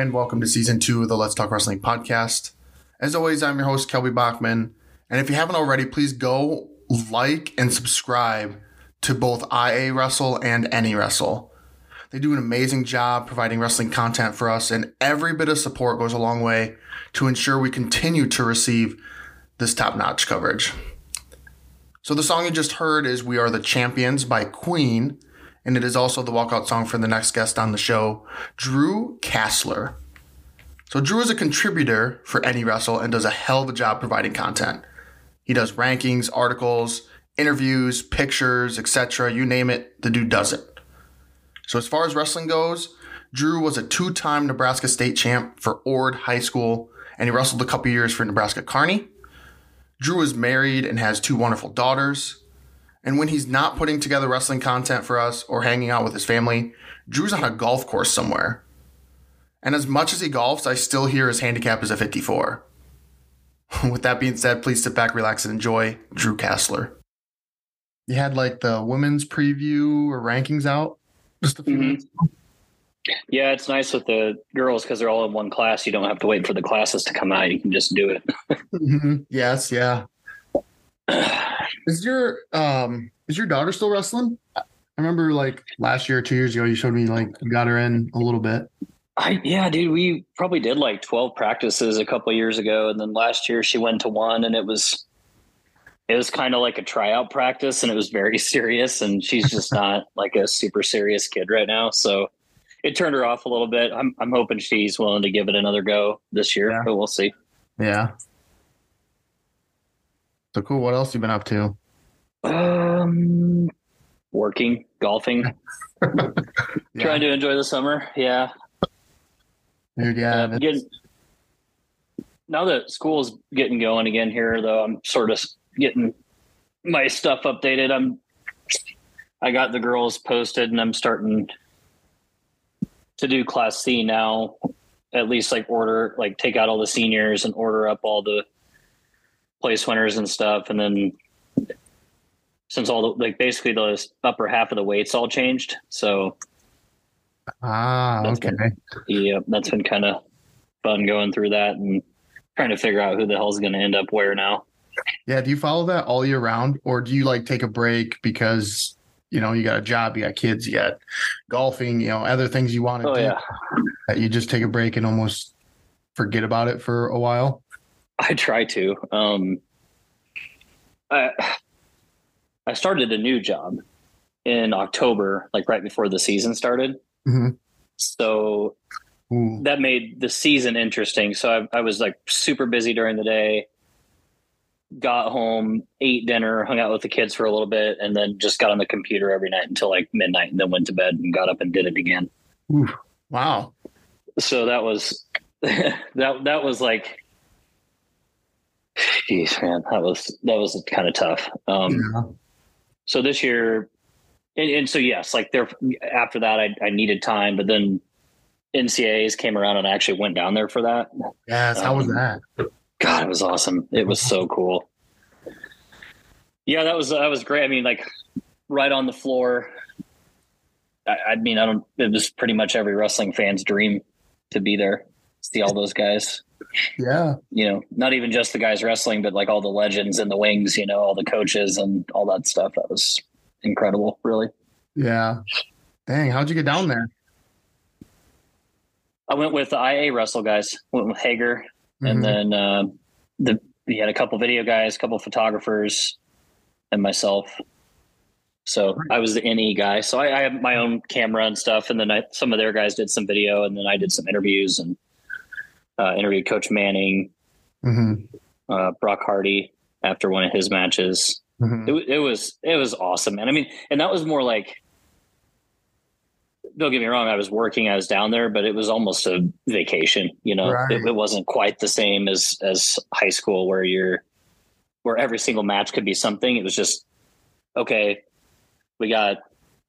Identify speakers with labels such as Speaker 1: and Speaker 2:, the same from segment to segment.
Speaker 1: and
Speaker 2: welcome to season two of the Let's Talk Wrestling podcast. As always, I'm your host, Kelby Bachman. And if you haven't already, please go like and subscribe to both IA Wrestle and NE Wrestle. They do an amazing job providing wrestling content for us, and every bit of support goes a long way to ensure we continue to receive this top notch coverage. So, the song you just heard is We Are the Champions by Queen, and it is also the walkout song for the next guest on the show, Dru Kastler. So Dru is a contributor for NE Wrestle and does a hell of a job providing content. He does rankings, articles, interviews, pictures, etc. You name it, the dude does it. So as far as wrestling goes, Dru was a two-time Nebraska state champ for Ord High School, and he wrestled a couple years for Nebraska Kearney. Dru is married and has two wonderful daughters. And when he's not putting together wrestling content for us or hanging out with his family, Dru's on a golf course somewhere. And as much as he golfs, I still hear his handicap is a 54. With that being said, please sit back, relax, and enjoy Dru Kastler. You had like the women's preview or rankings out just a few
Speaker 3: Mhm.
Speaker 2: minutes
Speaker 3: Yeah, it's nice with the girls because they're all in one class. You don't have to wait for the classes to come out. You can just do it.
Speaker 2: Mhm. Yes, yeah. Is your um is your daughter still wrestling? I remember like last year or two years ago you showed me like got her in a little bit.
Speaker 3: I yeah, dude, we probably did like 12 practices a couple years ago and then last year she went to one and it was it was kind of like a tryout practice and it was very serious and she's just not like a super serious kid right now. So it turned her off a little bit. I'm I'm hoping she's willing to give it another go this year,
Speaker 2: Yeah.
Speaker 3: but we'll see.
Speaker 2: Yeah. So cool. What else you been up to?
Speaker 3: Um working, golfing,
Speaker 2: Yeah.
Speaker 3: trying to enjoy the summer. Yeah.
Speaker 2: Dude, yeah.
Speaker 3: Uh, getting, now that school's getting going again here, though, I'm sort of getting my stuff updated. I'm I got the girls posted, and I'm starting to do Class C now. At least like order, like take out all the seniors and order up all the place winners and stuff, and then since all the like basically the upper half of the weights all changed, so
Speaker 2: ah,
Speaker 3: That's
Speaker 2: okay.
Speaker 3: been- yeah, that's been kind of fun going through that and trying to figure out who the hell's going to end up where now.
Speaker 2: Yeah. Do you follow that all year round, or do you like take a break because you know you got a job, you got kids, you got golfing, you know, other things you want to
Speaker 3: Oh
Speaker 2: do
Speaker 3: yeah,
Speaker 2: that you just take a break and almost forget about it for a while?
Speaker 3: I try to. Um, I I started a new job in October, like right before the season started.
Speaker 2: Mhm.
Speaker 3: So
Speaker 2: Ooh.
Speaker 3: that made the season interesting. So I, I was like super busy during the day. Got home, ate dinner, hung out with the kids for a little bit, and then just got on the computer every night until like midnight, and then went to bed and got up and did it again.
Speaker 2: Ooh. Wow.
Speaker 3: So that was that that was like, geez, man, that was that was kind of tough. Um,
Speaker 2: Yeah.
Speaker 3: so this year and, and so yes like there after that I, I needed time but then NCAAs came around and i actually went down there for that
Speaker 2: Yes. How was
Speaker 3: Um,
Speaker 2: that?
Speaker 3: god it was awesome it was so cool yeah that was that was great i mean like right on the floor I, I mean i don't it was pretty much every wrestling fan's dream to be there see all those guys
Speaker 2: Yeah.
Speaker 3: you know not even just the guys wrestling but like all the legends in the wings you know all the coaches and all that stuff that was incredible really
Speaker 2: Yeah. Dang. How'd you get down there?
Speaker 3: I went with the IA Wrestle guys. Went with Hager,
Speaker 2: Mhm.
Speaker 3: and then uh, the we had a couple video guys, a couple photographers, and myself. So I was the NE guy. So I, I have my own camera and stuff, and then I, some of their guys did some video, and then I did some interviews and uh, interviewed Coach Manning,
Speaker 2: Mhm.
Speaker 3: uh, Brock Hardy after one of his matches.
Speaker 2: Mhm.
Speaker 3: It, it was it was awesome, man. I mean, and that was more like don't get me wrong, I was working, I was down there, but it was almost a vacation. You know,
Speaker 2: Right.
Speaker 3: it, it wasn't quite the same as as high school where you're where every single match could be something. It was just okay. We got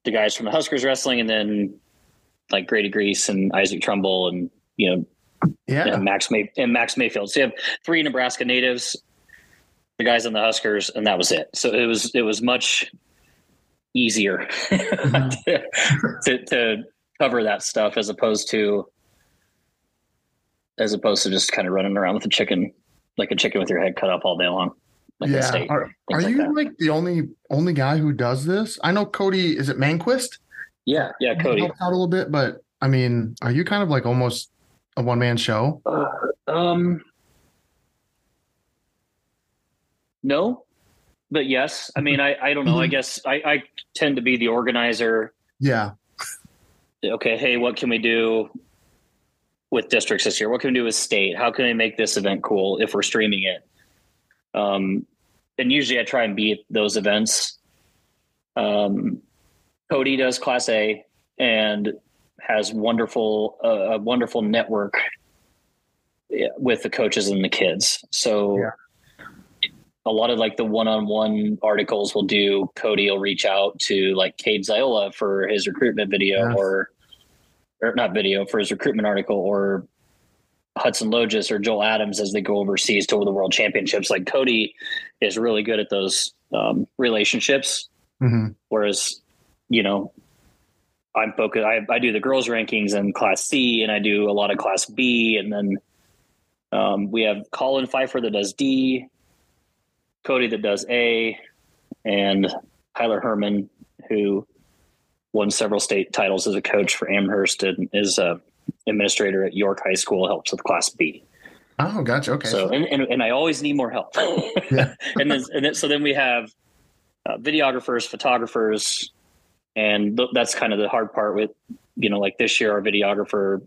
Speaker 3: the guys from the Huskers wrestling, and then like Grady Griess and Isaac Trumble, and you know
Speaker 2: Yeah.
Speaker 3: and Max May and Max Mayfield. So you have three Nebraska natives, the guys on the Huskers, and that was it. So it was it was much easier to, to cover that stuff as opposed to as opposed to just kind of running around with a chicken like a chicken with your head cut off all day long. Like in
Speaker 2: yeah.
Speaker 3: state.
Speaker 2: Are, are
Speaker 3: like
Speaker 2: you
Speaker 3: that.
Speaker 2: like the only only guy who does this? I know Cody. Is it Manquist?
Speaker 3: Yeah, yeah, Cody.
Speaker 2: helps out a little bit, but I mean, are you kind of like almost a one man show?
Speaker 3: Uh, um, no, but yes. I mean, I, I don't know. I
Speaker 2: Mhm.
Speaker 3: guess I, I tend to be the organizer.
Speaker 2: Yeah.
Speaker 3: Okay, hey, what can we do with districts this year? What can we do with state? How can we make this event cool if we're streaming it? Um, and usually I try and be at those events. Um, Cody does Class A and has wonderful uh, a wonderful network with the coaches and the kids. So
Speaker 2: Yeah.
Speaker 3: A lot of like the one-on-one articles we'll do. Cody will reach out to like Cade Ziola for his recruitment video
Speaker 2: Yes.
Speaker 3: or or not video for his recruitment article or Hudson Logis or Joel Adams as they go overseas to the world championships. Like Cody is really good at those um, relationships.
Speaker 2: hmm
Speaker 3: Whereas, you know, I'm focused. I, I do the girls rankings in Class C, and I do a lot of Class B, and then um, we have Colin Pfeiffer that does D, Cody that does A, and Tyler Herman who won several state titles as a coach for Amherst and is a administrator at York High School. Helps with Class B.
Speaker 2: Oh, gotcha. Okay.
Speaker 3: So and, and and I always need more help.
Speaker 2: Yeah.
Speaker 3: and then and then so then we have uh, videographers, photographers, and th- that's kind of the hard part with you know like this year our videographer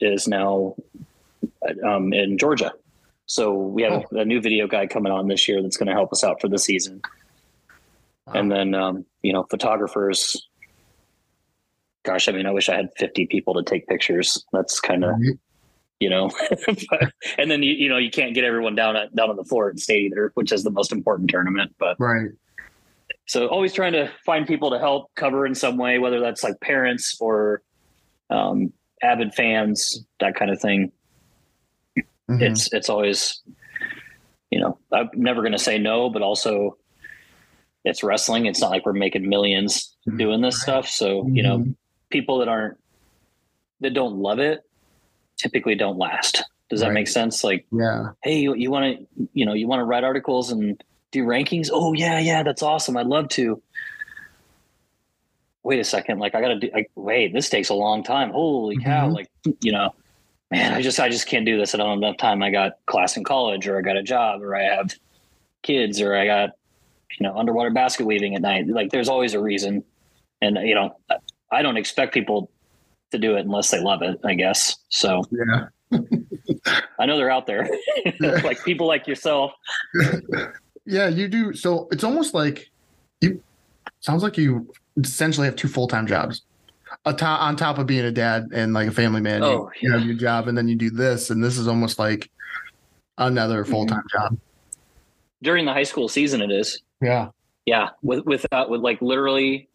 Speaker 3: is now um, in Georgia. So we have a, a new video guy coming on this year that's going to help us out for the season. And then um, you know photographers. Gosh, I mean, I wish I had 50 people to take pictures. That's kind of
Speaker 2: Right.
Speaker 3: you know but, and then you, you know you can't get everyone down at, down on the floor at state either which is the most important tournament but
Speaker 2: right.
Speaker 3: so always trying to find people to help cover in some way whether that's like parents or um, avid fans that kind of thing
Speaker 2: Mhm.
Speaker 3: it's it's always you know i'm never going to say no but also it's wrestling. It's not like we're making 1000000s doing this stuff. So you know
Speaker 2: Mhm.
Speaker 3: people that aren't that don't love it typically don't last. Does that
Speaker 2: Right.
Speaker 3: make sense? Like
Speaker 2: Yeah.
Speaker 3: hey you, you want to you know you want to write articles and do rankings? Oh yeah yeah that's awesome. I'd love to. Wait a second. Like i gotta do like wait this takes a long time. Holy cow.
Speaker 2: Mhm.
Speaker 3: like you know man i just i just can't do this. I don't have enough time. I got class in college or i got a job or i have kids or i got you know underwater basket weaving at night. Like there's always a reason. And you know i don't expect people to do it unless they love it i guess. So
Speaker 2: Yeah.
Speaker 3: i know they're out there. Like people like yourself.
Speaker 2: Yeah, you do. So it's almost like you sounds like you essentially have two full time jobs. A to- on top of being a dad and like a family man,
Speaker 3: Oh,
Speaker 2: you, you have your job and then you do this, and this is almost like another full time job.
Speaker 3: during the high school season it is.
Speaker 2: Yeah.
Speaker 3: yeah with without with like literally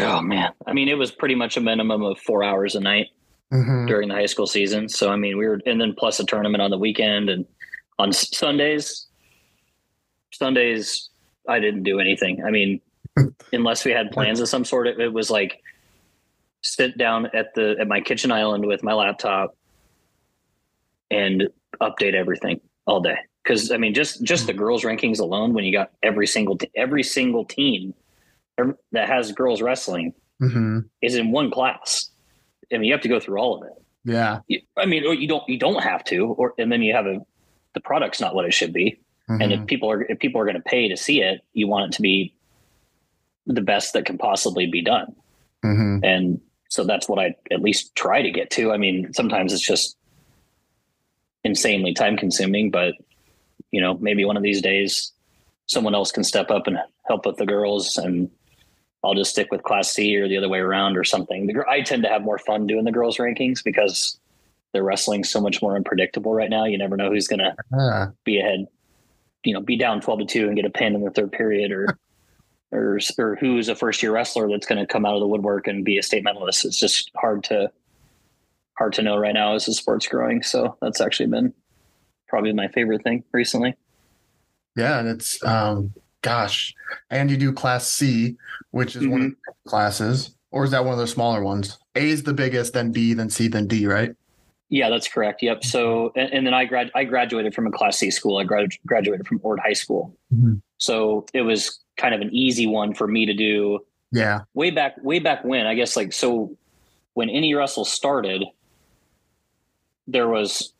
Speaker 3: oh man. I mean it was pretty much a minimum of four hours a night
Speaker 2: Mhm.
Speaker 3: during the high school season. So i mean we were and then plus a tournament on the weekend and on S- sundays. Sundays i didn't do anything. I mean unless we had plans of some sort it, it was like sit down at the at my kitchen island with my laptop and update everything all day because i mean just just the girls rankings alone when you got every single t- every single team that has girls wrestling
Speaker 2: Mhm.
Speaker 3: is in one class i mean you have to go through all of it
Speaker 2: Yeah.
Speaker 3: you, I mean, or you don't you don't have to, or and then you have a the product's not what it should be. And
Speaker 2: Mhm.
Speaker 3: if people are if people are going to pay to see it, you want it to be the best that can possibly be done.
Speaker 2: Mhm.
Speaker 3: And so that's what I at least try to get to. I mean, sometimes it's just insanely time consuming, but you know, maybe one of these days someone else can step up and help with the girls and I'll just stick with class C or the other way around or something. The, I tend to have more fun doing the girls rankings because the wrestling's so much more unpredictable right now. You never know who's going to
Speaker 2: Yeah. Uh-huh.
Speaker 3: be ahead, you know, be down 12 to two and get a pin in the third period or, or, or who's a first year wrestler that's going to come out of the woodwork and be a state medalist. It's just hard to, hard to know right now as the sport's growing. So that's actually been probably my favorite thing recently.
Speaker 2: Yeah, and it's um gosh. And you do class C, which is one of
Speaker 3: Mm-hmm.
Speaker 2: the classes. Or is that one of the smaller ones? A is the biggest, then B, then C, then D, right?
Speaker 3: Yeah, that's correct. Yep. So, and, and then I grad I graduated from a Class C school. I grad, graduated from Ord High School.
Speaker 2: Mhm.
Speaker 3: So it was kind of an easy one for me to do
Speaker 2: Yeah.
Speaker 3: way back, way back when. I guess like so, when NE Wrestle started, there was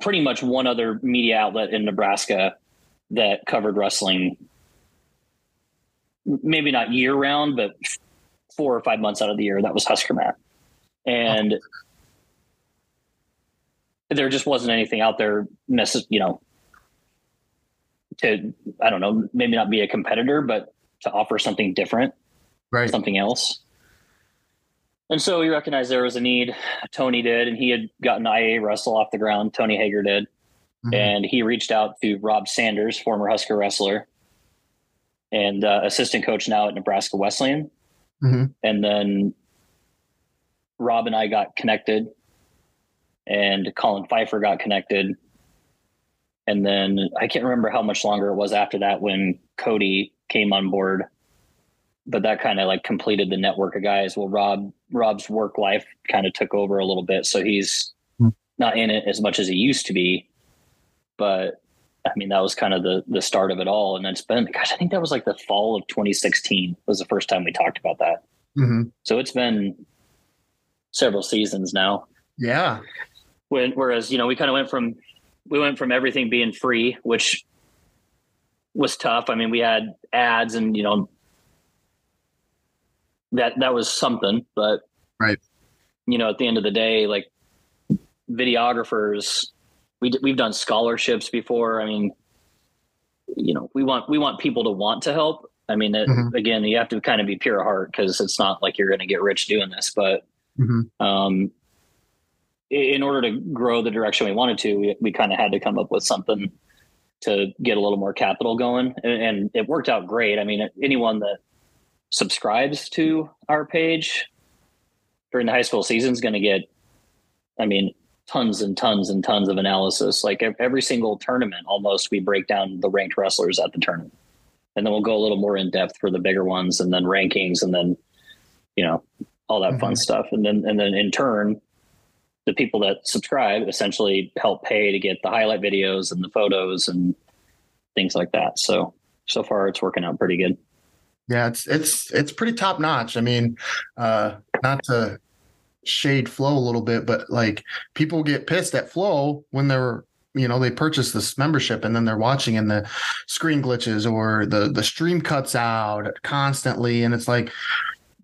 Speaker 3: pretty much one other media outlet in Nebraska that covered wrestling. Maybe not year round, but four or five months out of the year. That was Husker Matt, and oh. there just wasn't anything out there. Necess- you know, to I don't know, maybe not be a competitor, but to offer something different
Speaker 2: Right.
Speaker 3: something else. And so we recognized there was a need. Tony did, and he had gotten IA Wrestle off the ground. Tony Hager did.
Speaker 2: Mhm.
Speaker 3: And he reached out to Rob Sanders, former Husker wrestler, and uh, assistant coach now at Nebraska Wesleyan.
Speaker 2: Mhm.
Speaker 3: And then Rob and I got connected, and Colin Pfeiffer got connected. And then I can't remember how much longer it was after that when Cody came on board but that kind of like completed the network of guys. Well, Rob Rob's work life kind of took over a little bit, so he's
Speaker 2: Hmm.
Speaker 3: not in it as much as he used to be. But I mean, that was kind of the the start of it all, and it's been gosh, I think that was like the fall of 2016 was the first time we talked about that.
Speaker 2: Mhm.
Speaker 3: So it's been several seasons now.
Speaker 2: Yeah.
Speaker 3: When whereas you know we kind of went from we went from everything being free, which was tough. I mean, we had ads and you know that that was something, but
Speaker 2: Right.
Speaker 3: You know, at the end of the day, like videographers, we d- we've done scholarships before. I mean, you know, we want we want people to want to help. I mean, it,
Speaker 2: Mhm.
Speaker 3: again, you have to kind of be pure heart because it's not like you're going to get rich doing this, but
Speaker 2: Mhm.
Speaker 3: um, in order to grow the direction we wanted to, we, we kind of had to come up with something to get a little more capital going, and, and it worked out great. I mean, anyone that subscribes to our page during the high school season is going to get, I mean, tons and tons and tons of analysis. Like every single tournament, almost we break down the ranked wrestlers at the tournament, and then we'll go a little more in depth for the bigger ones, and then rankings, and then you know all that fun
Speaker 2: Mhm.
Speaker 3: stuff, and then and then in turn, the people that subscribe essentially help pay to get the highlight videos and the photos and things like that. So so far, it's working out pretty good.
Speaker 2: Yeah, it's it's it's pretty top notch. I mean, uh not to shade flow a little bit, but like people get pissed at flow when they're you know they purchase this membership and then they're watching and the screen glitches or the the stream cuts out constantly and it's like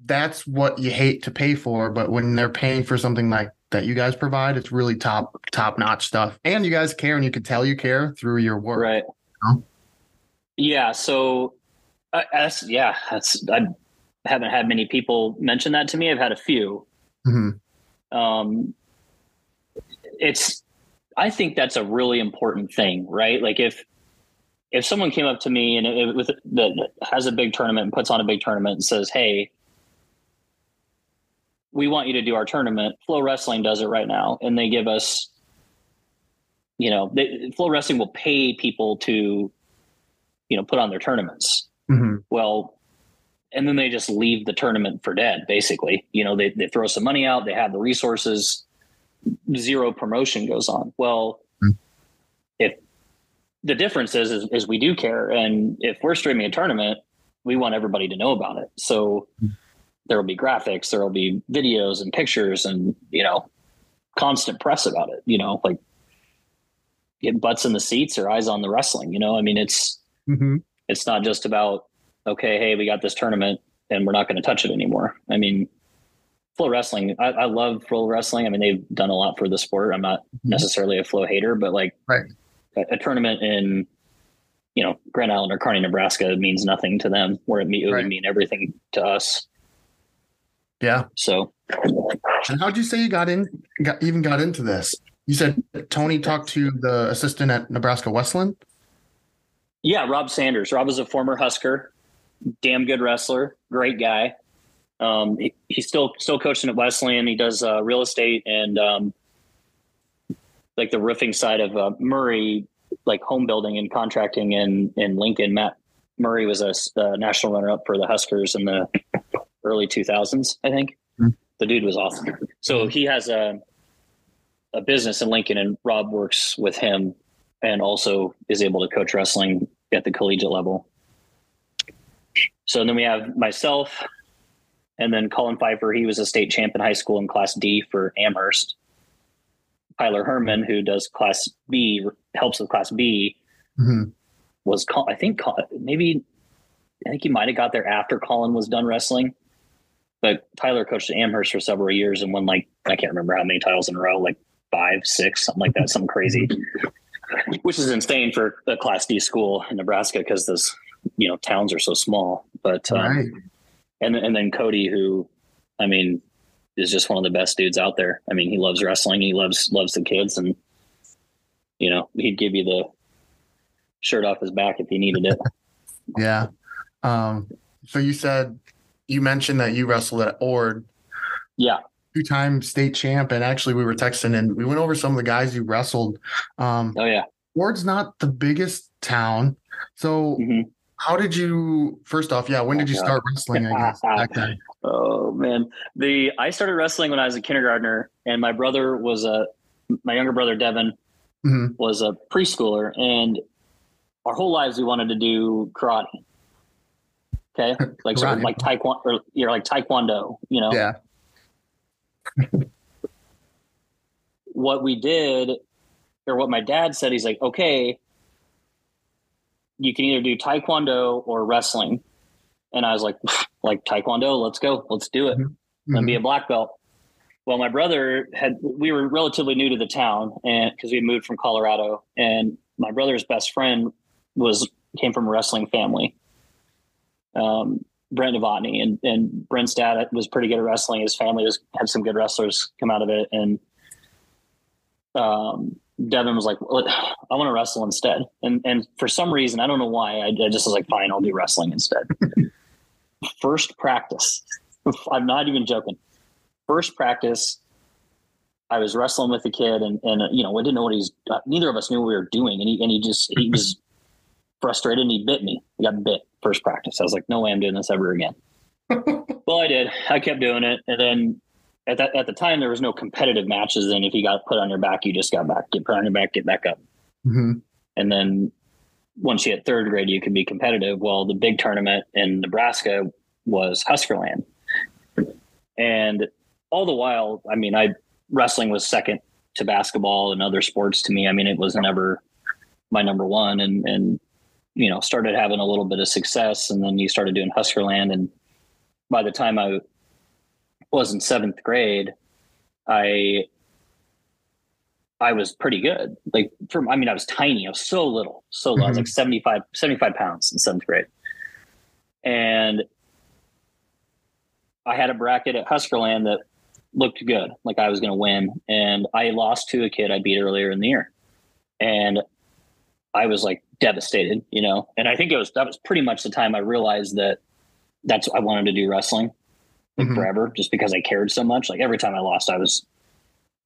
Speaker 2: that's what you hate to pay for but when they're paying for something like that you guys provide it's really top top notch stuff and you guys care and you can tell you care through your work
Speaker 3: Right.
Speaker 2: know?
Speaker 3: Yeah. So uh, that's yeah. That's I haven't had many people mention that to me. I've had a few.
Speaker 2: Mhm.
Speaker 3: Um, it's. I think that's a really important thing, right? Like if if someone came up to me and it, with that has a big tournament and puts on a big tournament and says, "Hey." We want you to do our tournament. Flow Wrestling does it right now, and they give us you know, they, Flow Wrestling will pay people to, you know, put on their tournaments.
Speaker 2: Mhm.
Speaker 3: Well, and then they just leave the tournament for dead, basically. You know, they, they throw some money out, they have the resources, zero promotion goes on. Well,
Speaker 2: Hmm.
Speaker 3: if the difference is, is, is we do care. And if we're streaming a tournament, we want everybody to know about it. So there will be graphics, there will be videos and pictures and, you know, constant press about it, you know, like get butts in the seats or eyes on the wrestling. You know, I mean, it's
Speaker 2: Mhm.
Speaker 3: it's not just about okay, hey, we got this tournament and we're not going to touch it anymore. I mean, Flow Wrestling, I, I love Flow Wrestling. I mean, they've done a lot for the sport. I'm not necessarily a Flow hater, but like
Speaker 2: Right.
Speaker 3: a, a tournament in you know, Grand Island or Kearney, Nebraska means nothing to them, where it, me- it would mean everything to us.
Speaker 2: Yeah.
Speaker 3: So
Speaker 2: And how'd you say you got in? Got even got into this? You said Tony talked to the assistant at Nebraska Wesleyan.
Speaker 3: Yeah, Rob Sanders. Rob is a former Husker, damn good wrestler, great guy. Um, he, he's still still coaching at Wesleyan. He does uh, real estate and um, like the roofing side of uh, Murray, like home building and contracting in in Lincoln. Matt Murray was a, s- a national runner up for the Huskers in the early 2000s, I think.
Speaker 2: Mhm.
Speaker 3: The dude was awesome. So he has a a business in Lincoln, and Rob works with him and also is able to coach wrestling at the collegiate level. So then we have myself, and then Colin Pfeiffer. He was a state champ in high school in Class D for Amherst. Tyler Herman, who does Class B, helps with Class B,
Speaker 2: Mhm.
Speaker 3: was I think maybe I think he might have got there after Colin was done wrestling. But Tyler coached Amherst for several years and won like I can't remember how many titles in a row, like five, six, something like that, something crazy. Which is insane for a Class D school in Nebraska because those you know towns are so small. But um,
Speaker 2: Right.
Speaker 3: and and then Cody, who I mean is just one of the best dudes out there. I mean, he loves wrestling. He loves loves the kids, and you know he'd give you the shirt off his back if you needed it.
Speaker 2: Yeah. Um, so you said you mentioned that you wrestled at Ord,
Speaker 3: yeah,
Speaker 2: two-time state champ, and actually we were texting and we went over some of the guys you wrestled. Um,
Speaker 3: oh yeah.
Speaker 2: Ord's not the biggest town, so
Speaker 3: hmm
Speaker 2: how did you? First off, yeah, when did you
Speaker 3: Yeah.
Speaker 2: start wrestling? I guess back then.
Speaker 3: Oh man, the I started wrestling when I was a kindergartner, and my brother was a my younger brother Devin
Speaker 2: Mhm.
Speaker 3: was a preschooler, and our whole lives we wanted to do karate. Okay, like sort of like taekwondo, or you're like taekwondo, you know.
Speaker 2: Yeah.
Speaker 3: what we did or what my dad said he's like okay you can either do taekwondo or wrestling. And i was like like taekwondo? Let's go. Let's do it. Mm-hmm. And be mm-hmm. a black belt. Well my brother had we were relatively new to the town and because we moved from colorado and my brother's best friend was came from a wrestling family um, Brent Novotny and, and Brent's dad was pretty good at wrestling. His family was, had some good wrestlers come out of it. And um, Devin was like, I want to wrestle instead. And, and for some reason, I don't know why, I, I just was like, fine, I'll do wrestling instead. First practice, I'm not even joking. First practice, I was wrestling with the kid and, and, uh, you know, I didn't know what he's, uh, neither of us knew what we were doing. And he, and he just, he was frustrated and he bit me. He got bit first practice. I was like, no way I'm doing this ever again. well, I did. I kept doing it. And then at that, at the time, there was no competitive matches. And if you got put on your back, you just got back, get put on your back, get back up.
Speaker 2: Mhm.
Speaker 3: And then once you hit third grade, you could be competitive. Well, the big tournament in Nebraska was Huskerland. And all the while, I mean, I wrestling was second to basketball and other sports to me. I mean, it was never my number one and, and, you know, started having a little bit of success and then you started doing Huskerland. And by the time I was in seventh grade, I I was pretty good. Like from, I mean, I was tiny. I was so little, so little. I was mm-hmm. like 75, 75 pounds in seventh grade. And I had a bracket at Huskerland that looked good. Like I was going to win. And I lost to a kid I beat earlier in the year. And I was like devastated, you know? And I think it was, that was pretty much the time I realized that that's, I wanted to do wrestling like
Speaker 2: Mhm.
Speaker 3: forever just because I cared so much. Like every time I lost, I was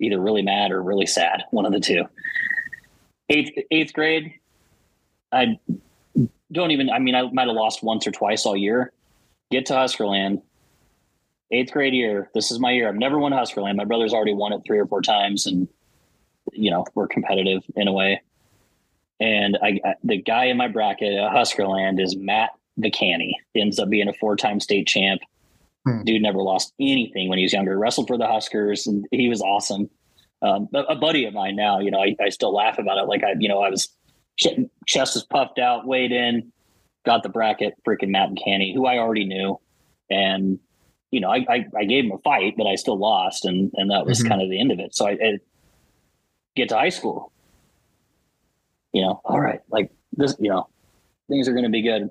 Speaker 3: either really mad or really sad, one of the two. Eighth eighth grade, I don't even. I mean, I might have lost once or twice all year. Get to Huskerland, eighth grade year. This is my year. I've never won Huskerland. My brother's already won it three or four times, and you know we're competitive in a way. And I, I the guy in my bracket at Huskerland is Matt Bacani. Ends up being a four time state champ dude never lost anything when he was younger. Wrestled for the Huskers, and he was awesome. Um, a, a buddy of mine now, you know, I, I still laugh about it. Like I, you know, I was ch- chest was puffed out, weighed in, got the bracket, freaking Matt and Canny, who I already knew, and you know, I, I, I gave him a fight, but I still lost, and and that was
Speaker 2: Mhm.
Speaker 3: kind of the end of it. So I, I get to high school, you know, all right, like this, you know, things are going to be good.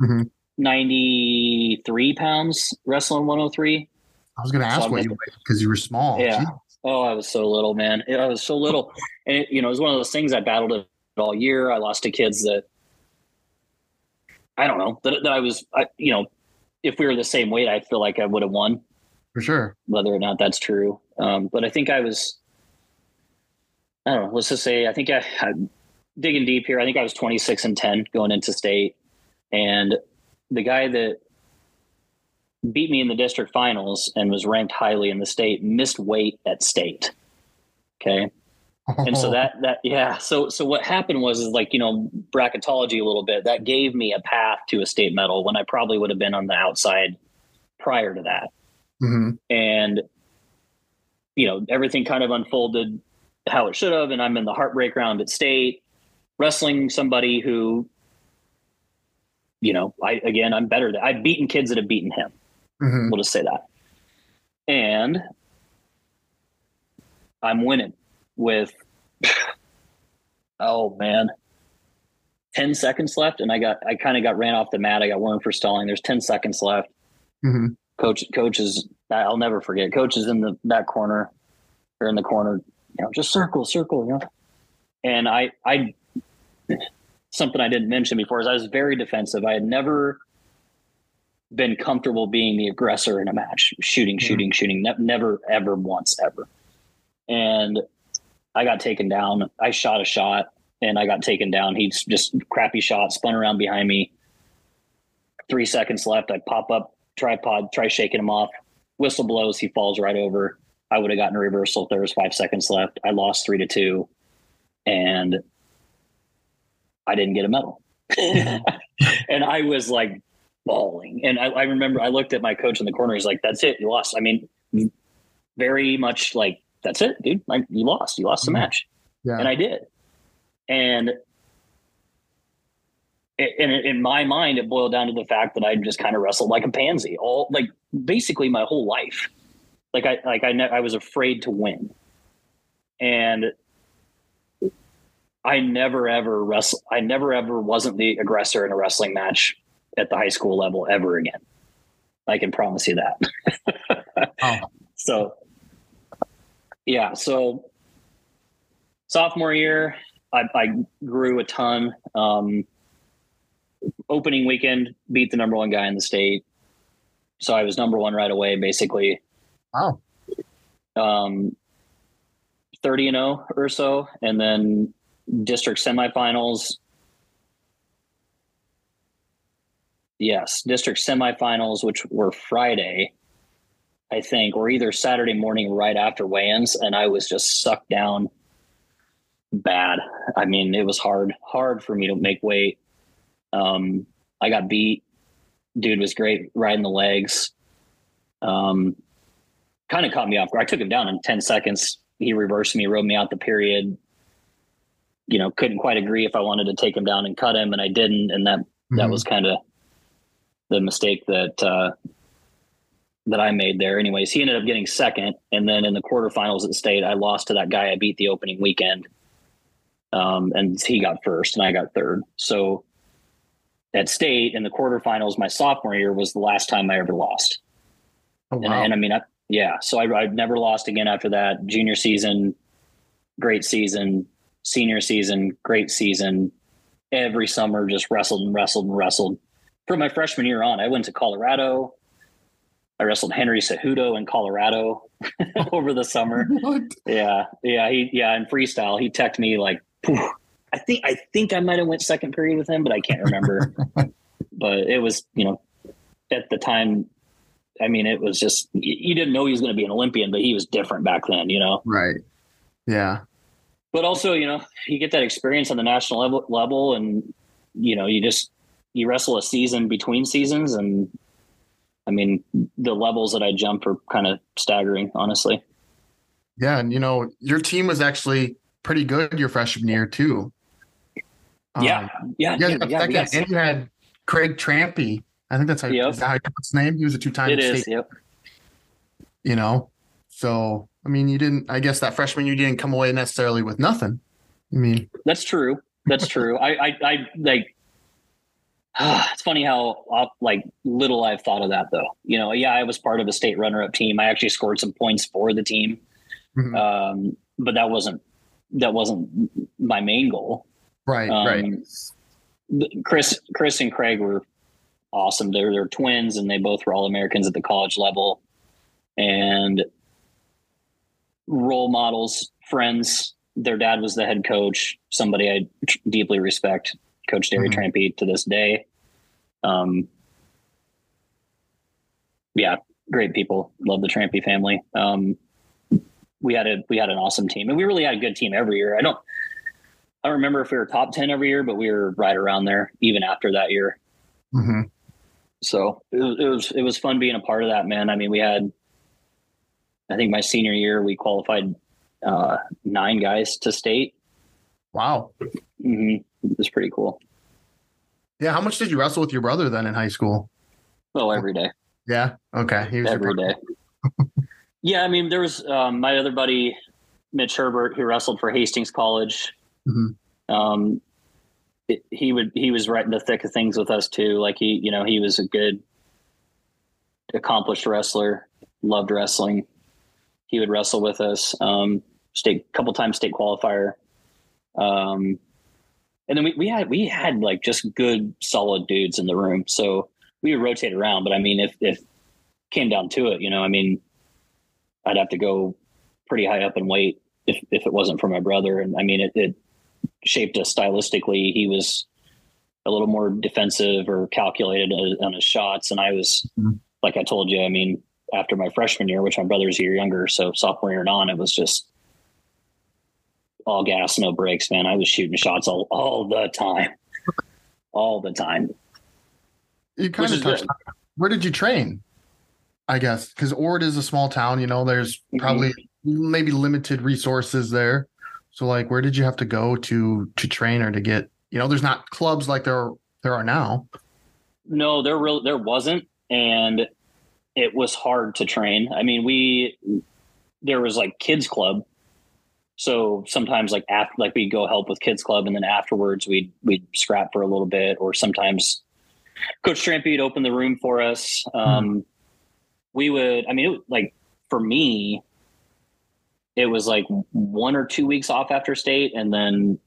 Speaker 2: Mhm.
Speaker 3: 93 pounds wrestling 103.
Speaker 2: I was going to ask
Speaker 3: So
Speaker 2: what you weighed because you were small.
Speaker 3: Yeah.
Speaker 2: Gee.
Speaker 3: Oh, I was so little, man. I was so little. And it, you know, it was one of those things I battled it all year. I lost to kids that I don't know that, that I was, I, you know, if we were the same weight, I feel like I would have won,
Speaker 2: For sure.
Speaker 3: whether or not that's true. Um, but I think I was, I don't know, let's just say, I think I, I digging deep here. I think I was 26 and 10 going into state. And the guy that beat me in the district finals and was ranked highly in the state missed weight at state. Okay. And so that, that, yeah. So, so what happened was, is like, you know, bracketology a little bit that gave me a path to a state medal when I probably would have been on the outside prior to that.
Speaker 2: Mhm.
Speaker 3: And, you know, everything kind of unfolded how it should have. And I'm in the heartbreak round at state wrestling somebody who, you know, I, again, I'm better than I've beaten kids that have beaten him.
Speaker 2: Mhm.
Speaker 3: We'll just say that. And I'm winning with, oh man, 10 seconds left. And I got, I kind of got ran off the mat. I got warned for stalling. There's 10 seconds left.
Speaker 2: Mhm.
Speaker 3: Coach, coach is, I'll never forget. Coach is in the back corner or in the corner, you know, just circle, circle, you know. And I, I, something I didn't mention before is I was very defensive. I had never been comfortable being the aggressor in a match, shooting,
Speaker 2: Mhm.
Speaker 3: shooting, shooting. Ne- never, ever, once, ever. And I got taken down. I shot a shot and I got taken down. He's just crappy shot, spun around behind me. Three seconds left. I pop up tripod, try shaking him off. Whistle blows. He falls right over. I would have gotten a reversal if there was five seconds left. I lost three to two, and I didn't get a medal. and I was like bawling. And I, I remember I looked at my coach in the corner. He's like, "That's it. You lost." I mean, very much like, "That's it, dude. Like you lost. You lost the
Speaker 2: Mhm.
Speaker 3: match."
Speaker 2: Yeah.
Speaker 3: And I did. And in my mind, it boiled down to the fact that I just kind of wrestled like a pansy, all like basically my whole life. Like I like I ne- I was afraid to win, and I never ever wrestle. I never ever wasn't the aggressor in a wrestling match at the high school level ever again. I can promise you that.
Speaker 2: Oh.
Speaker 3: So, yeah. So, sophomore year, I, I grew a ton. Um, opening weekend, beat the number one guy in the state. So I was number one right away, basically.
Speaker 2: Wow.
Speaker 3: Um, 30 and 0 or so. And then district semifinals. Yes, district semifinals, which were Friday, I think, or either Saturday morning right after weigh-ins, and I was just sucked down bad. I mean, it was hard, hard for me to make weight. Um, I got beat. Dude was great riding the legs. Um, kind of caught me off guard. I took him down in 10 seconds. He reversed me, rode me out the period. You know, couldn't quite agree if I wanted to take him down and cut him, and I didn't. And that that
Speaker 2: Mhm.
Speaker 3: was kind of the mistake that uh, that I made there. Anyways, he ended up getting second, and then in the quarterfinals at state, I lost to that guy I beat the opening weekend, um, and he got first, and I got third. So at state in the quarterfinals, my sophomore year was the last time I ever lost.
Speaker 2: Oh,
Speaker 3: And,
Speaker 2: wow.
Speaker 3: and I mean, I, yeah, so I, I've never lost again after that. Junior season, great season. Senior season, great season. Every summer, just wrestled and wrestled and wrestled. From my freshman year on, I went to Colorado. I wrestled Henry Cejudo in Colorado over the summer.
Speaker 2: what?
Speaker 3: Yeah, yeah, he yeah, in freestyle, he teched me like, poof. I think I think I might have went second period with him, but I can't remember. but it was, you know, at the time, I mean, it was just you you didn't know he was going to be an Olympian, but he was different back then, you know.
Speaker 2: Right. Yeah.
Speaker 3: But also, you know, you get that experience on the national level, level, and you know, you just you wrestle a season between seasons, and I mean, the levels that I jump are kind of staggering, honestly.
Speaker 2: Yeah. And, you know, your team was actually pretty good your freshman year, too. Um,
Speaker 3: yeah, yeah,
Speaker 2: Yeah.
Speaker 3: yeah, yeah,
Speaker 2: second,
Speaker 3: yes.
Speaker 2: And you had Craig Trampy. I think that's how,
Speaker 3: Yep.
Speaker 2: that how you his name. He was a two time
Speaker 3: it
Speaker 2: state,
Speaker 3: is. Yep.
Speaker 2: you know. So, I mean, you didn't, I guess that freshman you didn't come away necessarily with nothing. I mean,
Speaker 3: That's true. That's true. I, I, I like it's funny how uh, like little I've thought of that though. You know, yeah, I was part of a state runner-up team. I actually scored some points for the team,
Speaker 2: Mhm.
Speaker 3: um, but that wasn't that wasn't my main goal.
Speaker 2: right,
Speaker 3: um,
Speaker 2: right.
Speaker 3: Chris, Chris and Craig were awesome. They're they're twins, and they both were all Americans at the college level, and role models, friends. Their dad was the head coach, somebody I tr- deeply respect, Coach Derry
Speaker 2: Mhm.
Speaker 3: Trampy to this day. Um, yeah, great people. Love the Trampy family. Um, we had a we had an awesome team, and we really had a good team every year. I don't I don't remember if we were top ten every year, but we were right around there even after that year.
Speaker 2: hmm
Speaker 3: So it was, it was it was fun being a part of that, man. I mean, we had, I think my senior year we qualified uh, nine guys to state.
Speaker 2: Wow.
Speaker 3: hmm It was pretty cool.
Speaker 2: Yeah. How much did you wrestle with your brother then in high school?
Speaker 3: Oh, every day,
Speaker 2: Yeah. Okay. He
Speaker 3: every day. yeah, I mean, there was um, my other buddy, Mitch Herbert, who wrestled for Hastings College.
Speaker 2: Mhm.
Speaker 3: Um, it, he would he was right in the thick of things with us too. Like he, you know, he was a good, accomplished wrestler. Loved wrestling. He would wrestle with us. Um, state couple times state qualifier. Um, and then we, we had we had like just good solid dudes in the room. So we would rotate around. But I mean, if if came down to it, you know, I mean, I'd have to go pretty high up in weight if if it wasn't for my brother. And I mean, it, it shaped us stylistically. He was a little more defensive or calculated on his shots, and I was,
Speaker 2: Mhm.
Speaker 3: like I told you, I mean, after my freshman year, which my brother's a year younger, so sophomore year and on, it was just all gas, no brakes, man. I was shooting shots all all the time, all the time.
Speaker 2: You kind of touched on where did you train? I guess because Ord is a small town. You know, there's
Speaker 3: Mhm.
Speaker 2: probably maybe limited resources there. So, like, where did you have to go to to train or to get? You know, there's not clubs like there are, there are now.
Speaker 3: No, there real there wasn't, and it was hard to train. I mean, we there was like kids club, so sometimes like after like we'd go help with kids club, and then afterwards we'd we'd scrap for a little bit, or sometimes Coach Trampy would open the room for us. Um, We would, I mean, it, like for me, it was like one or two weeks off after state, and then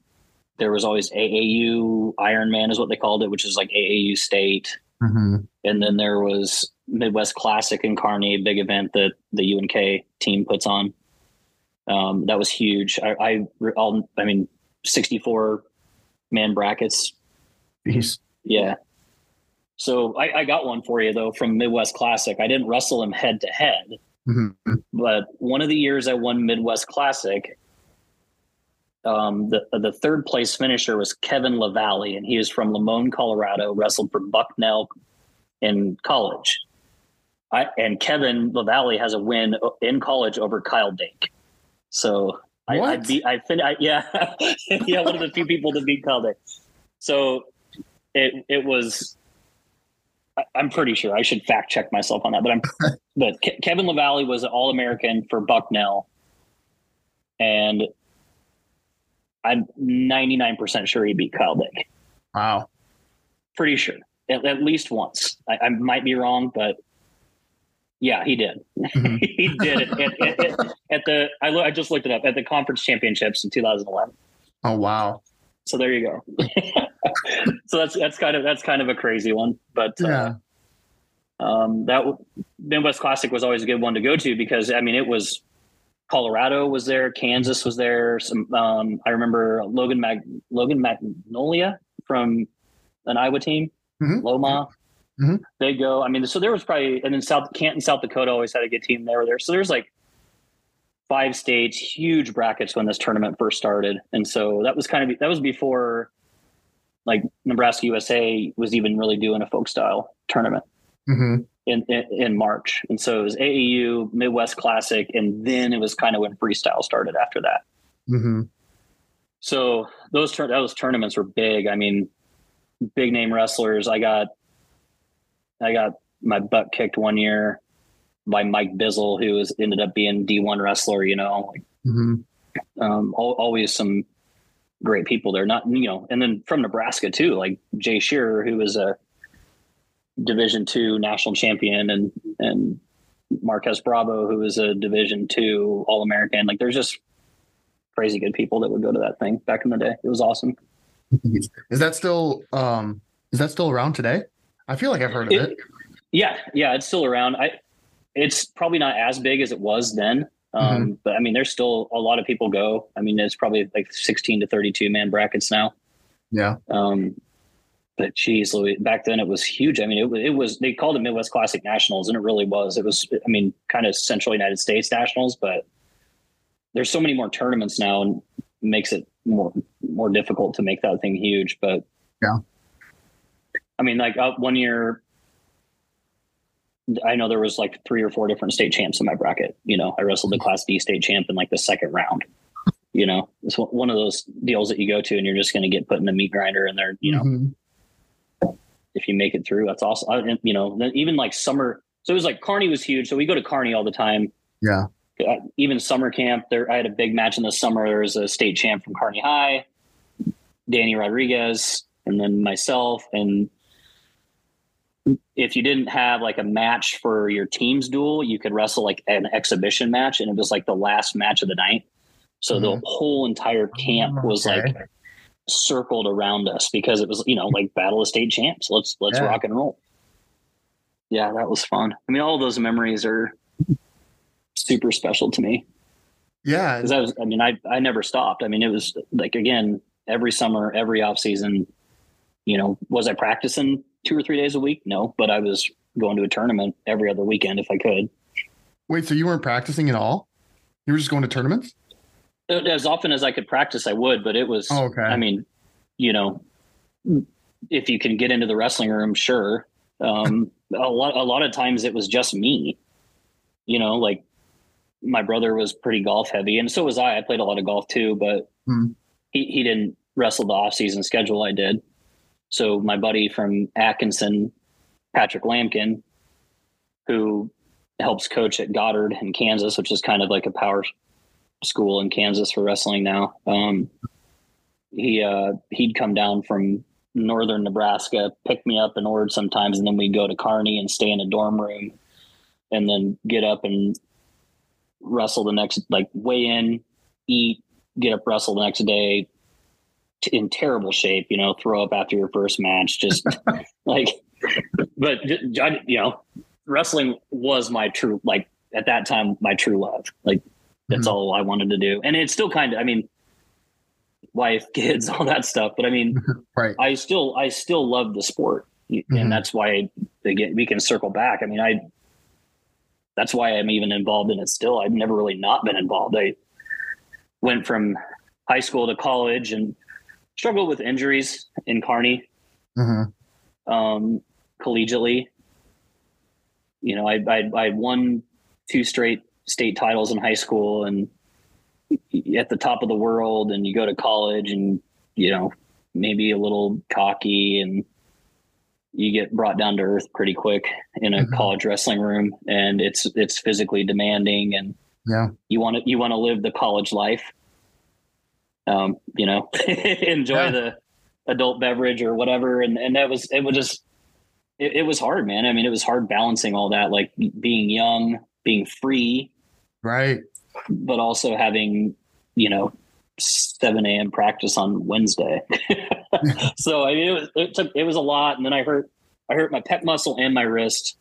Speaker 3: there was always AAU Ironman is what they called it, which is like AAU state.
Speaker 2: Mm-hmm.
Speaker 3: And then there was Midwest Classic in Kearney, a big event that the UNK team puts on. Um, that was huge. I, I, I mean, 64 man brackets.
Speaker 2: Jeez.
Speaker 3: Yeah. So I, I got one for you though from Midwest Classic. I didn't wrestle him head to head,
Speaker 2: Mhm.
Speaker 3: but one of the years I won Midwest Classic, um, the the third place finisher was Kevin LaValle, and he was from Lamone, Colorado. Wrestled for Bucknell in college. I, and Kevin LaValle has a win in college over Kyle Dake. So I, I beat. I fin. I, yeah, yeah. One of the few people to beat Kyle Dake. So it it was. I- I'm pretty sure I should fact check myself on that, but I'm. but Ke- Kevin LaValle was an All American for Bucknell, and I'm 99% sure he beat Kyle Dake.
Speaker 2: Wow.
Speaker 3: Pretty sure, at, at least once. I, I might be wrong, but yeah, he did.
Speaker 2: Mhm.
Speaker 3: he did it at, at, at, at the. I, lo- I just looked it up at the conference championships in 2011.
Speaker 2: Oh wow.
Speaker 3: So there you go. so that's that's kind of that's kind of a crazy one, but uh,
Speaker 2: Yeah.
Speaker 3: um, that Midwest Classic was always a good one to go to because I mean it was Colorado was there, Kansas was there. Some um, I remember Logan Mag Logan Magnolia from an Iowa team,
Speaker 2: Mhm.
Speaker 3: Loma.
Speaker 2: Mhm.
Speaker 3: They go. I mean, so there was probably and then South Canton, South Dakota always had a good team. They were there. So there's like five states, huge brackets when this tournament first started, and so that was kind of that was before like Nebraska USA was even really doing a folk style tournament
Speaker 2: hmm
Speaker 3: in, in in March, and so it was AAU Midwest Classic, and then it was kind of when freestyle started after that.
Speaker 2: hmm
Speaker 3: So those those tournaments were big. I mean, big name wrestlers. I got I got my butt kicked one year by Mike Bizzle, who was ended up being D one wrestler. You know, like,
Speaker 2: hmm
Speaker 3: um, al- always some great people there. Not you know, and then from Nebraska too, like Jay Shearer, who was a Division two national champion, and and Marquez Bravo, who was a Division two All American. Like there's just crazy good people that would go to that thing back in the day. It was awesome.
Speaker 2: Is that still um is that still around today? I feel like I've heard of it.
Speaker 3: It- Yeah, yeah, it's still around. I it's probably not as big as it was then. Um, but I mean, there's still a lot of people go. I mean, it's probably like 16 to 32 man brackets now.
Speaker 2: Yeah.
Speaker 3: Um, but geez, Louis, back then it was huge. I mean, it, wa- it was, they called it Midwest Classic Nationals and it really was, it was, I mean, kind of central United States nationals, but there's so many more tournaments now and makes it more, more difficult to make that thing huge. But
Speaker 2: Yeah.
Speaker 3: I mean, like uh, one year, I know there was like three or four different state champs in my bracket. You know, I wrestled the Class D state champ in like the second round. You know, it's one- of those deals that you go to and you're just going to get put in the meat grinder, and they're you know
Speaker 2: Mhm.
Speaker 3: if you make it through, that's awesome. I, you know, even like summer. So it was like Kearney was huge. So we go to Kearney all the time.
Speaker 2: Yeah.
Speaker 3: Uh, even summer camp, there I had a big match in the summer. There was a state champ from Kearney High, Danny Rodriguez, and then myself. And if you didn't have like a match for your team's duel, you could wrestle like an exhibition match, and it was like the last match of the night. So the
Speaker 2: Mhm.
Speaker 3: whole entire camp was
Speaker 2: Okay.
Speaker 3: like circled around us because it was you know like battle of state champs. Let's let's
Speaker 2: Yeah.
Speaker 3: rock and roll. Yeah, that was fun. I mean, all of those memories are super special to me
Speaker 2: Yeah.
Speaker 3: because I was. I mean, I I never stopped. I mean, it was like again every summer, every off season. You know, was I practicing two or three days a week? No, but I was going to a tournament every other weekend if I could.
Speaker 2: Wait, so you weren't practicing at all? You were just going to tournaments?
Speaker 3: As often as I could practice, I would. But it was.
Speaker 2: Oh, okay.
Speaker 3: I mean, you know, if you can get into the wrestling room, sure. Um, a lot, a lot of times it was just me. You know, like my brother was pretty golf heavy, and so was I. I played a lot of golf too, but
Speaker 2: Hmm.
Speaker 3: he he didn't wrestle the off season schedule. I did. So my buddy from Atkinson, Patrick Lampkin, who helps coach at Goddard in Kansas, which is kind of like a power school in Kansas for wrestling now. Um, he uh, he'd come down from northern Nebraska, pick me up in Ord sometimes, and then we'd go to Kearney and stay in a dorm room, and then get up and wrestle the next like weigh in, eat, get up, wrestle the next day. T- In terrible shape, you know, throw up after your first match, just like, but you know, wrestling was my true, like at that time, my true love. Like that's
Speaker 2: Mhm.
Speaker 3: all I wanted to do. And it's still kind of, I mean, wife, kids, all that stuff. But I mean,
Speaker 2: Right.
Speaker 3: I still, I still love the sport.
Speaker 2: Mhm.
Speaker 3: And that's why again, we can circle back. I mean, I, that's why I'm even involved in it still. I've never really not been involved. I went from high school to college and struggled with injuries in Kearney,
Speaker 2: Mhm.
Speaker 3: um, collegiately. You know, I, I, I won two straight state titles in high school and at the top of the world and you go to college and, you know, maybe a little cocky and you get brought down to earth pretty quick in a
Speaker 2: Mhm.
Speaker 3: college wrestling room and it's, it's physically demanding and
Speaker 2: Yeah.
Speaker 3: you want to, you want to live the college life. Um, you know, enjoy
Speaker 2: Yeah.
Speaker 3: the adult beverage or whatever. And, and that was, it was just, it, it was hard, man. I mean, it was hard balancing all that, like being young, being free,
Speaker 2: Right.
Speaker 3: but also having, you know, 7 a.m. practice on Wednesday. so I mean, it was, it took, it was a lot. And then I hurt, I hurt my pec muscle and my wrist,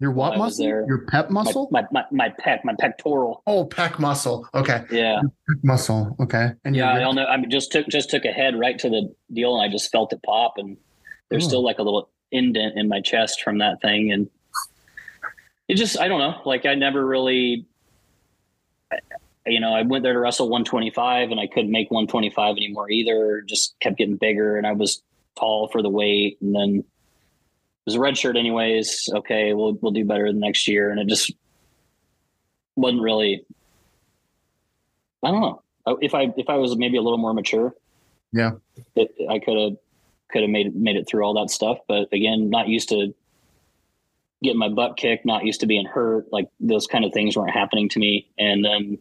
Speaker 2: Your what muscle? Your pep muscle?
Speaker 3: my, my, my pec, my pectoral.
Speaker 2: oh, pec muscle. Okay.
Speaker 3: Yeah.
Speaker 2: Pec muscle. Okay. And
Speaker 3: Yeah. I don't know. I mean, just took, just took a head right to the deal and I just felt it pop and there's
Speaker 2: Oh.
Speaker 3: still like a little indent in my chest from that thing. And it just, I don't know. Like I never really, you know, I went there to wrestle 125 and I couldn't make 125 anymore either. Just kept getting bigger and I was tall for the weight. And then was a red shirt anyways. Okay. We'll, we'll do better the next year. And it just wasn't really, I don't know. If I, if I was maybe a little more mature,
Speaker 2: Yeah.
Speaker 3: it, I could have, could have made, made it through all that stuff. But again, not used to getting my butt kicked, not used to being hurt. Like those kind of things weren't happening to me. And then,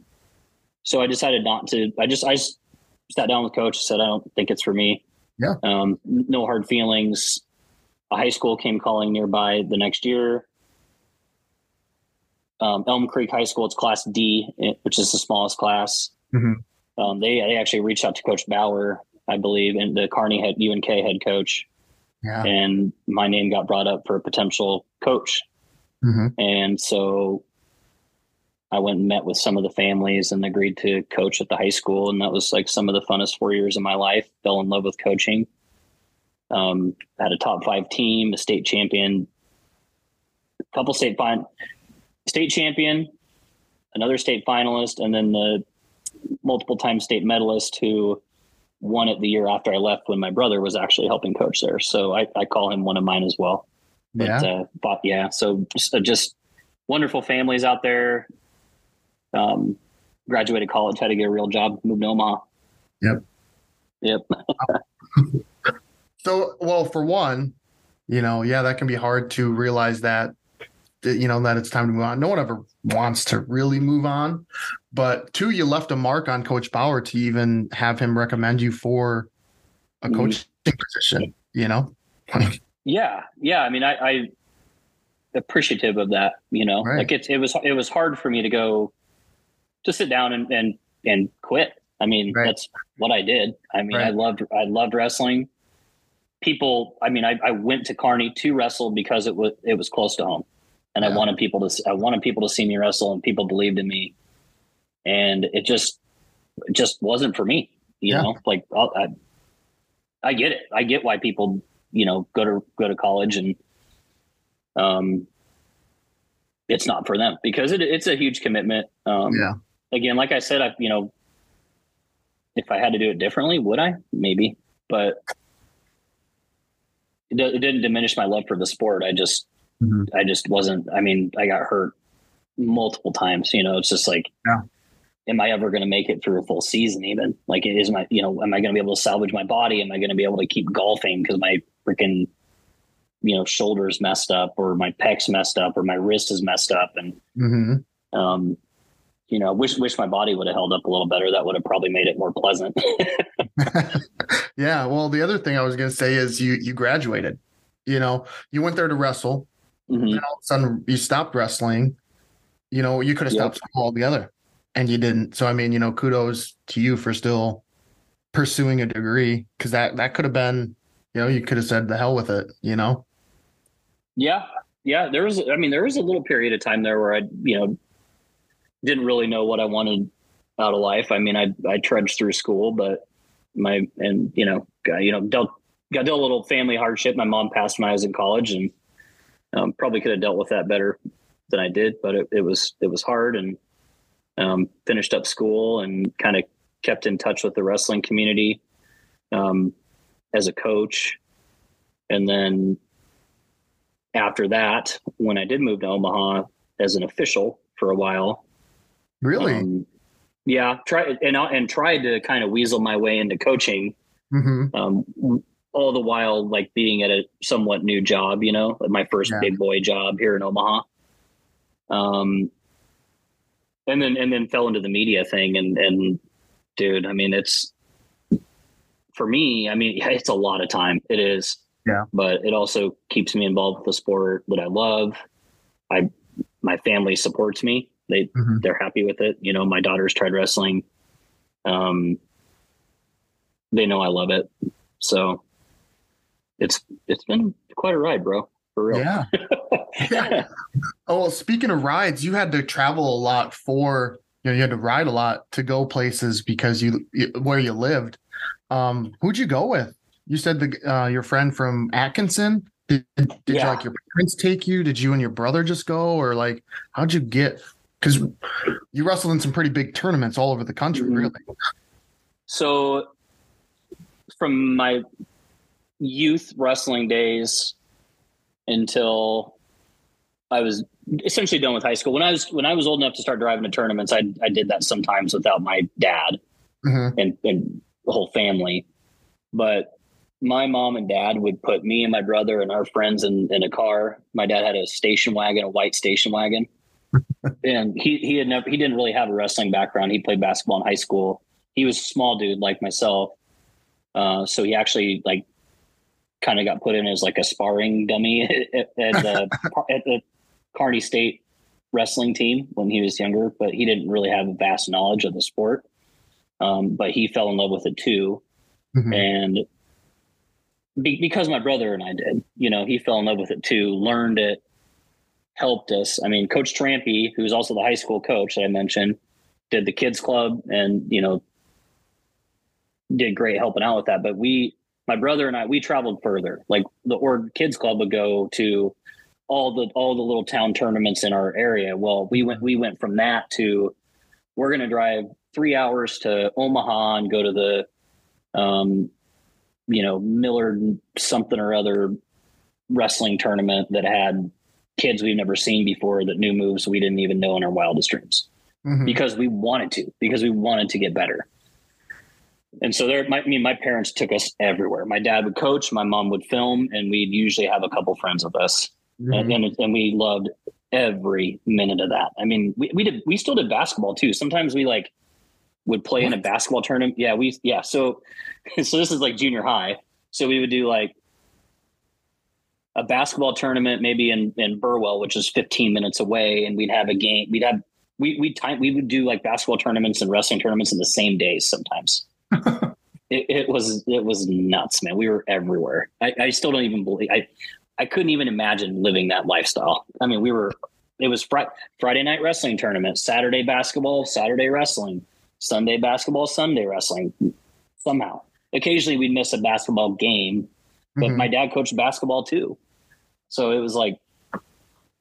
Speaker 3: so I decided not to, I just, I sat down with coach, and said, I don't think it's for me.
Speaker 2: Yeah.
Speaker 3: Um, no hard feelings. A high school came calling nearby the next year. Um, Elm Creek High School, it's class D, eh, which is the smallest class.
Speaker 2: Mhm.
Speaker 3: Um, they, they actually reached out to coach Bauer, I believe, and the Kearney head UNK head coach.
Speaker 2: Yeah.
Speaker 3: And my name got brought up for a potential coach.
Speaker 2: hmm
Speaker 3: And so I went and met with some of the families and agreed to coach at the high school. And that was like some of the funnest four years of my life. Fell in love with coaching. Um, had a top five team, a state champion, a couple state fin- state champion, another state finalist, and then the multiple time state medalist who won it the year after I left when my brother was actually helping coach there. So I, I call him one of mine as well. But,
Speaker 2: Yeah.
Speaker 3: uh, but yeah, so just, uh, just wonderful families out there. Um, graduated college, had to get a real job, moved to Omaha.
Speaker 2: Yep.
Speaker 3: Yep.
Speaker 2: So, well, for one, you know, yeah, that can be hard to realize that, you know, that it's time to move on. No one ever wants to really move on. But two, you left a mark on Coach Bauer to even have him recommend you for a
Speaker 3: Mhm.
Speaker 2: coaching position, you know?
Speaker 3: Yeah. Yeah. I mean, I, I appreciative of that, you know,
Speaker 2: Right.
Speaker 3: like it's, it was, it was hard for me to go to sit down and, and, and quit. I mean,
Speaker 2: Right.
Speaker 3: that's what I did. I mean, I loved, I loved wrestling. People, I mean, I, I went to Kearney to wrestle because it was, it was close to home and I wanted people to, I wanted people to see me wrestle and people believed in me. And it just, it just wasn't for me, you
Speaker 2: Yeah.
Speaker 3: know, like I'll, I, I get it. I get why people, you know, go to, go to college and, um, it's not for them because it, it's a huge commitment. Um,
Speaker 2: yeah.
Speaker 3: again, like I said, I, you know, if I had to do it differently, would I? Maybe, but it, it didn't diminish my love for the sport. I just,
Speaker 2: Mhm.
Speaker 3: I just wasn't, I mean, I got hurt multiple times, you know, it's just like,
Speaker 2: Yeah.
Speaker 3: am I ever going to make it through a full season? Even like, is my, you know, am I going to be able to salvage my body? Am I going to be able to keep golfing? Cause my freaking, you know, shoulders messed up or my pecs messed up or my wrist is messed up. And,
Speaker 2: hmm
Speaker 3: um, you know, wish wish my body would have held up a little better. That would have probably made it more pleasant.
Speaker 2: yeah. Well, the other thing I was going to say is you, you graduated, you know, you went there to wrestle.
Speaker 3: Mhm.
Speaker 2: then all of a sudden you stopped wrestling. You know, you could have
Speaker 3: Yep.
Speaker 2: stopped school altogether and you didn't. So I mean, you know, kudos to you for still pursuing a degree because that that could have been, you know, you could have said the hell with it, you know.
Speaker 3: Yeah, yeah. There was, I mean, there was a little period of time there where I, you know, didn't really know what I wanted out of life. I mean, I I trudged through school, but my and you know, got, you know, dealt got dealt a little family hardship. My mom passed when I was in college, and um, probably could have dealt with that better than I did. But it, it was it was hard, and um, finished up school and kind of kept in touch with the wrestling community um, as a coach, and then after that, when I did move to Omaha as an official for a while,
Speaker 2: Really?
Speaker 3: um, yeah, try and and tried to kind of weasel my way into coaching,
Speaker 2: hmm
Speaker 3: um, all the while like being at a somewhat new job, you know, like my first
Speaker 2: Yeah.
Speaker 3: big boy job here in Omaha. Um, and then and then fell into the media thing, and and dude, I mean, it's for me. I mean, it's a lot of time. It is.
Speaker 2: Yeah.
Speaker 3: But it also keeps me involved with the sport that I love. I my family supports me. They
Speaker 2: Mhm.
Speaker 3: they're happy with it. You know, my daughters tried wrestling. Um, they know I love it, so it's it's been quite a ride, bro. For real.
Speaker 2: Yeah. yeah. Oh, well, speaking of rides, you had to travel a lot for, you know, you had to ride a lot to go places because you, you where you lived. Um, who'd you go with? You said the uh, your friend from Atkinson. Did, did you like your parents take you? Did you and your brother just go, or like how'd you get? Because you wrestled in some pretty big tournaments all over the country,
Speaker 3: Mhm.
Speaker 2: really.
Speaker 3: So, from my youth wrestling days until I was essentially done with high school, when I was when I was old enough to start driving to tournaments, I I did that sometimes without my dad
Speaker 2: Mhm.
Speaker 3: and and the whole family, but my mom and dad would put me and my brother and our friends in, in a car. My dad had a station wagon, a white station wagon. And he, he had never, he didn't really have a wrestling background. He played basketball in high school he was a small dude like myself. Uh, so he actually like kind of got put in as like a sparring dummy at, at, the, at the Kearney State wrestling team when he was younger, but he didn't really have a vast knowledge of the sport. Um, but he fell in love with it too.
Speaker 2: Mhm.
Speaker 3: And be, because my brother and I did, you know, he fell in love with it too, learned it, helped us. I mean, Coach Trampy, who's also the high school coach that I mentioned, did the kids club and, you know, did great helping out with that. But we, my brother and I, we traveled further. Like the or kids club would go to all the all the little town tournaments in our area. Well, we went we went from that to we're going to drive three hours to Omaha and go to the, um, you know, Millard something or other wrestling tournament that had kids we've never seen before that knew moves we didn't even know in our wildest dreams
Speaker 2: Mhm.
Speaker 3: because we wanted to because we wanted to get better. And so there, my, I mean, my parents took us everywhere. My dad would coach, my mom would film, and we'd usually have a couple friends with us, and, and and we loved every minute of that. I mean, we, we did we still did basketball too. Sometimes we like would play in a basketball tournament. Yeah, we yeah. So so this is like junior high. So we would do like a basketball tournament maybe in in Burwell, which is 15 minutes away, and we'd have a game. We'd have we we time we would do like basketball tournaments and wrestling tournaments in the same days sometimes. it, it was it was nuts, man. We were everywhere. I, I still don't even believe I I couldn't even imagine living that lifestyle. I mean, we were it was fri- Friday night wrestling tournament, Saturday basketball, Saturday wrestling, Sunday basketball, Sunday wrestling. Somehow, occasionally we'd miss a basketball game, but
Speaker 2: Mhm.
Speaker 3: my dad coached basketball too, so it was like,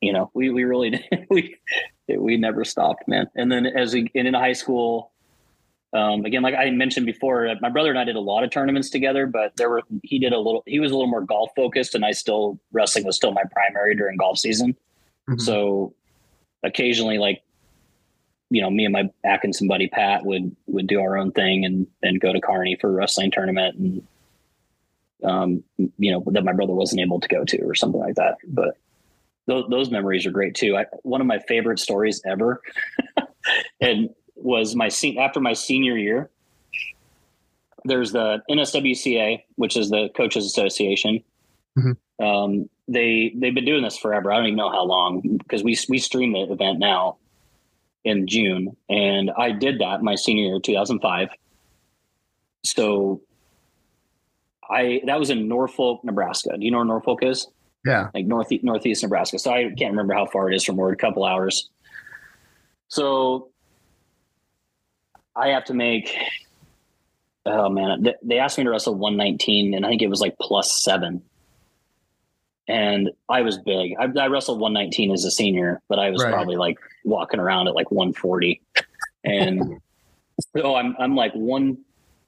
Speaker 3: you know, we we really we we never stopped, man. And then as we get into high school, um, again, like I mentioned before, my brother and I did a lot of tournaments together, but there were he did a little he was a little more golf focused, and I still wrestling was still my primary during golf season.
Speaker 2: Mhm.
Speaker 3: So occasionally, like you know, me and my Atkinson buddy Pat would would do our own thing and and go to Kearney for a wrestling tournament and um you know that my brother wasn't able to go to or something like that. But those those memories are great too. I, one of my favorite stories ever, and was my se- after my senior year. There's the NSWCA, which is the Coaches Association.
Speaker 2: Mhm.
Speaker 3: Um, they they've been doing this forever. I don't even know how long because we we stream the event now in June, and I did that my senior year, 2005. So I that was in Norfolk, Nebraska. Do you know where Norfolk is?
Speaker 2: Yeah.
Speaker 3: like northeast northeast Nebraska. So I can't remember how far it is from where a couple hours. So I have to make. Oh man, They- asked me to wrestle 119, and I think it was like plus seven. And I was big. I, I wrestled 119 as a senior, but I was
Speaker 2: Right.
Speaker 3: probably like walking around at like 140. And so I'm I'm like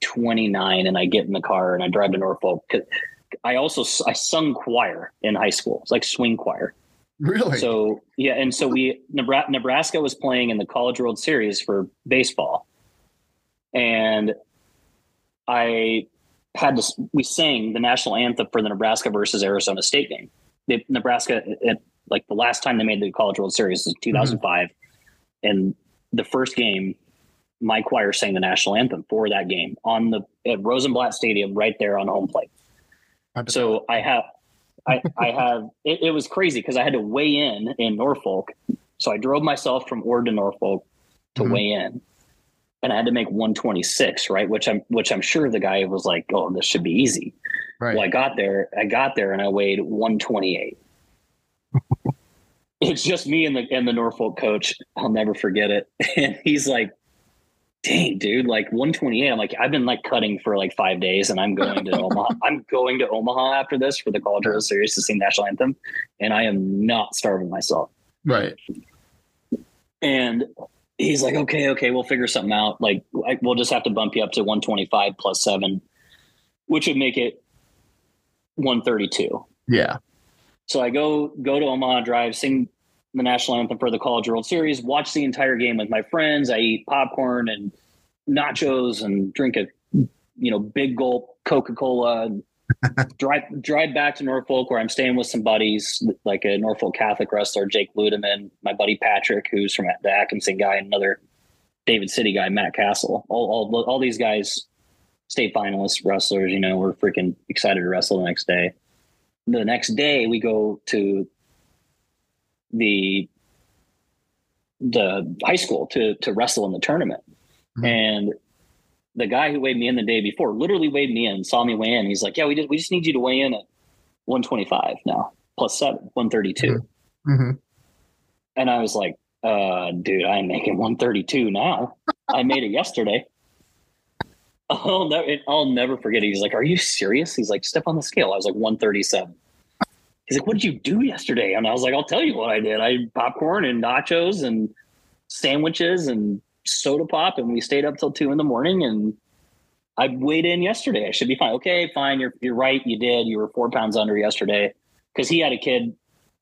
Speaker 3: 129, and I get in the car and I drive to Norfolk. I also I sung choir in high school. It's like swing choir.
Speaker 2: Really?
Speaker 3: So yeah, and so we Nebraska was playing in the College World Series for baseball, and I had to. We sang the national anthem for the Nebraska versus Arizona State game. They, Nebraska, it, like the last time they made the College World Series was mm-hmm. 2005, and the first game, my choir sang the national anthem for that game on the at Rosenblatt Stadium right there on home plate. So I have, I, I have, it, it was crazy because I had to weigh in in Norfolk. So I drove myself from Ord to Norfolk to
Speaker 2: Mhm.
Speaker 3: weigh in and I had to make 126, right. Which I'm, which I'm sure the guy was like, Oh, this should be easy.
Speaker 2: right.
Speaker 3: Well, I got there, I got there and I weighed 128. it's just me and the, and the Norfolk coach. I'll never forget it. And he's like, dang, dude, like 128. I'm like, I've been like cutting for like five days and I'm going to Omaha. I'm going to Omaha after this for the College World Series to sing national anthem. And I am not starving myself.
Speaker 2: right.
Speaker 3: And he's like, okay, okay, we'll figure something out. Like, I, we'll just have to bump you up to 125 plus seven, which would make it 132.
Speaker 2: Yeah.
Speaker 3: So I go go to Omaha, drive, sing the national anthem for the College World Series, watch the entire game with my friends. I eat popcorn and nachos and drink a you know big gulp Coca Cola. drive drive back to Norfolk where I'm staying with some buddies, like a Norfolk Catholic wrestler, Jake Ludeman, my buddy Patrick, who's from the Atkinson guy, and another David City guy, Matt Castle, all, all, all these guys, state finalists, wrestlers, you know, we're freaking excited to wrestle the next day. The next day we go to the the high school to to wrestle in the tournament.
Speaker 2: Mhm.
Speaker 3: And the guy who weighed me in the day before literally weighed me in, saw me weigh in. He's like, "Yeah, we just we just need you to weigh in at 125 now, plus seven, 132."
Speaker 2: hmm
Speaker 3: And I was like, uh, dude, I'm making 132 now. I made it yesterday. I'll never, I'll never forget it. He's like, are you serious? He's like, step on the scale. I was like 137. He's like, what did you do yesterday? And I was like, I'll tell you what I did. I had popcorn and nachos and sandwiches and soda pop. And we stayed up till two in the morning and I weighed in yesterday. I should be fine. Okay, fine. You're, you're right. You did. You were four pounds under yesterday. Cause he had a kid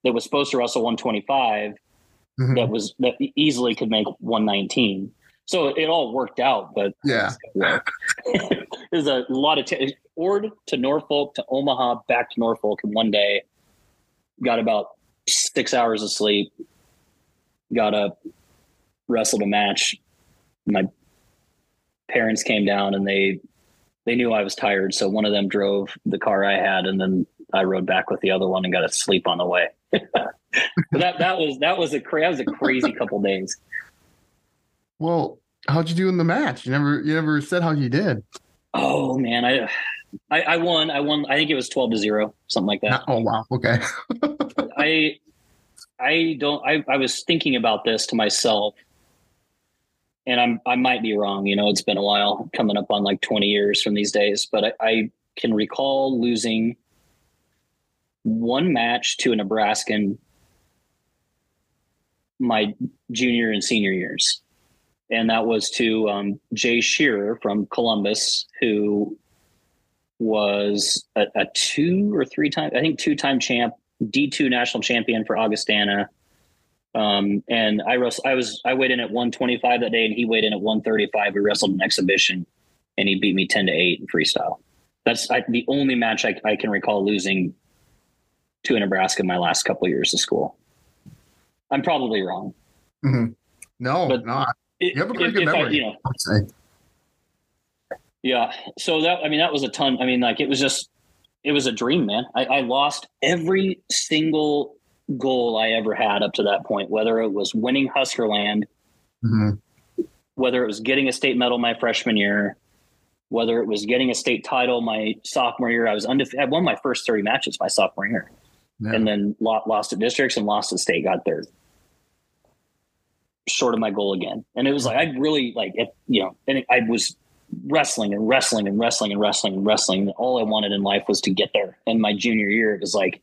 Speaker 3: that was supposed to wrestle 125
Speaker 2: Mhm.
Speaker 3: that was that easily could make 119. So it all worked out, but
Speaker 2: Yeah.
Speaker 3: there's a lot of t- Ord to Norfolk to Omaha back to Norfolk in one day. Got about six hours of sleep. Got up, wrestled a match. My parents came down and they they knew I was tired, so one of them drove the car I had, and then I rode back with the other one and got to sleep on the way. That that was that was a that was a crazy couple days.
Speaker 2: Well, how'd you do in the match? You never you never said how you did.
Speaker 3: Oh man, I, I I won. I won. I think it was twelve to zero, something like that.
Speaker 2: Oh wow. Okay.
Speaker 3: I I don't. I I was thinking about this to myself, and I'm I might be wrong. You know, it's been a while, coming up on like twenty years from these days, but I, I can recall losing one match to a Nebraskan my junior and senior years. And that was to um, Jay Shearer from Columbus, who was a, a two or three time, I think two time champ, D2 national champion for Augustana. Um, and I, wrest- I was, I weighed in at 125 that day and he weighed in at 135. We wrestled an exhibition and he beat me 10 to 8 in freestyle. That's I, the only match I, I can recall losing to a Nebraska in my last couple of years of school. I'm probably wrong.
Speaker 2: Mhm. No,
Speaker 3: But-
Speaker 2: not. You have a pretty good
Speaker 3: if I-
Speaker 2: memory.
Speaker 3: you know. Yeah. So that I mean that was a ton. I mean, like it was just it was a dream, man. I, I lost every single goal I ever had up to that point, whether it was winning Huskerland,
Speaker 2: Mhm.
Speaker 3: whether it was getting a state medal my freshman year, whether it was getting a state title my sophomore year. I was undefeated. I won my first 30 matches my sophomore year
Speaker 2: Yeah.
Speaker 3: and then lost at districts and lost at state, got third. Short of my goal again. And it was like, I really like it, you know, and I was wrestling and wrestling and wrestling and wrestling and wrestling. And all I wanted in life was to get there. And my junior year, it was like,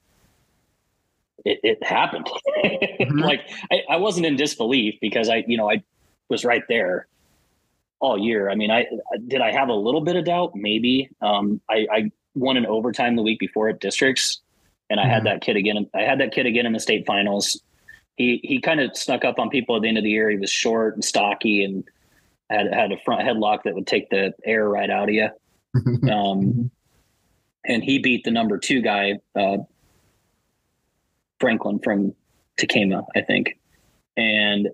Speaker 3: it, it happened. Like I, I wasn't in disbelief because I, you know, I was right there all year. I mean, I did I have a little bit of doubt, maybe. Um, I, I won in overtime the week before at districts, and I had
Speaker 2: Mhm.
Speaker 3: that kid again. I had that kid again in the state finals. He he kind of snuck up on people at the end of the year. He was short and stocky, and had had a front headlock that would take the air right out of you. Um, and he beat the number two guy, uh, Franklin from Tekamah, I think. And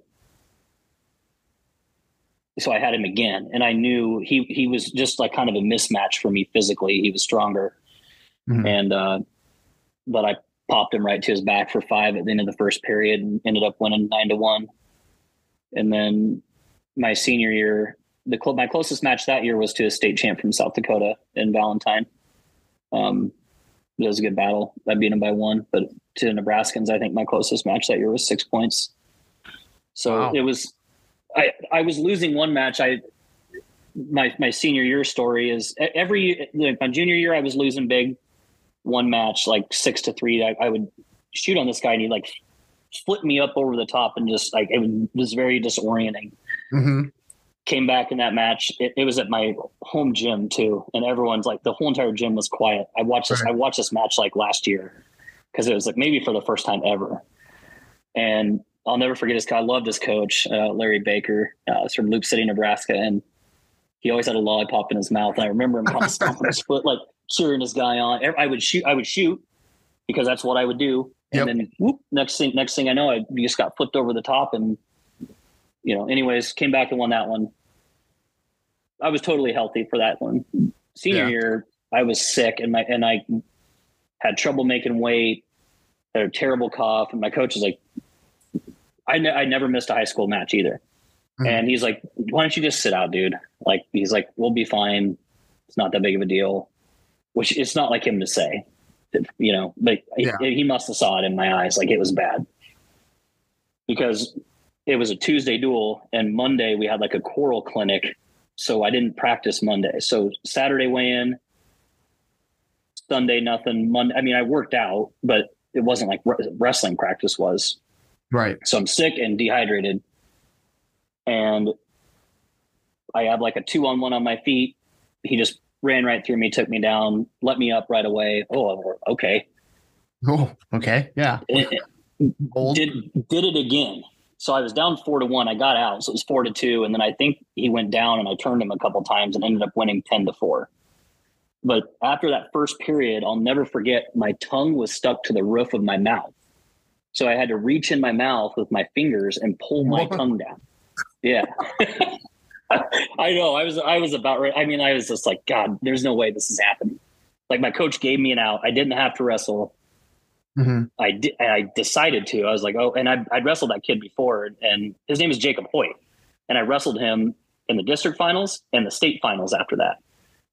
Speaker 3: so I had him again, and I knew he he was just like kind of a mismatch for me physically. He was stronger,
Speaker 2: Mhm.
Speaker 3: and uh, but I popped him right to his back for five at the end of the first period, and ended up winning nine to one. And then my senior year, the cl- my closest match that year was to a state champ from South Dakota in Valentine. Um, it was a good battle. I beat him by one, but to the Nebraskans, I think my closest match that year was six points. So
Speaker 2: Wow.
Speaker 3: it was, I I was losing one match. I my my senior year story is every like my junior year I was losing big, one match like six to three. I, I would shoot on this guy and he like flipped me up over the top and just like it was very disorienting
Speaker 2: Mhm.
Speaker 3: came back in that match. It, it was at my home gym too, and everyone's like the whole entire gym was quiet. I watched this.
Speaker 2: Right.
Speaker 3: I watched this match like last year because it was like maybe for the first time ever. And I'll never forget his. I loved his coach, uh, Larry Baker. Uh, it's from Loup City, Nebraska, and he always had a lollipop in his mouth. And I remember him kind of stomping his foot, like cheering this guy on. I would shoot. I would shoot because that's what I would do. And
Speaker 2: Yep.
Speaker 3: then whoop, next thing, next thing I know, I just got flipped over the top and you know, anyways, came back and won that one. I was totally healthy for that one. Senior
Speaker 2: Yeah.
Speaker 3: year, I was sick and my and I had trouble making weight, had a terrible cough, and my coach was like, I, ne- I never missed a high school match either.
Speaker 2: Mhm.
Speaker 3: And he's like, why don't you just sit out, dude? Like, he's like, we'll be fine. It's not that big of a deal, which it's not like him to say, you know, but
Speaker 2: Yeah.
Speaker 3: he, he must have saw it in my eyes. Like it was bad because it was a Tuesday duel and Monday we had like a choral clinic. So I didn't practice Monday. So Saturday weigh in, Sunday, nothing. Monday. I mean, I worked out, but it wasn't like wre- wrestling practice was.
Speaker 2: Right.
Speaker 3: So I'm sick and dehydrated. And I have like a two on one on my feet. He just ran right through me, took me down, let me up right away. Oh, okay.
Speaker 2: Oh, okay. Yeah.
Speaker 3: It- it did did it again. So I was down four to one. I got out, so it was four to two, and then I think he went down, and I turned him a couple times and ended up winning ten to four. But after that first period, I'll never forget. My tongue was stuck to the roof of my mouth, so I had to reach in my mouth with my fingers and pull my tongue down. Yeah, I know. I was I was about right. I mean, I was just like, God, there's no way this is happening. Like my coach gave me an out. I didn't have to wrestle.
Speaker 2: Mhm.
Speaker 3: I did. I decided to. I was like, oh, and I I'd wrestled that kid before, and his name is Jacob Hoyt, and I wrestled him in the district finals and the state finals after that.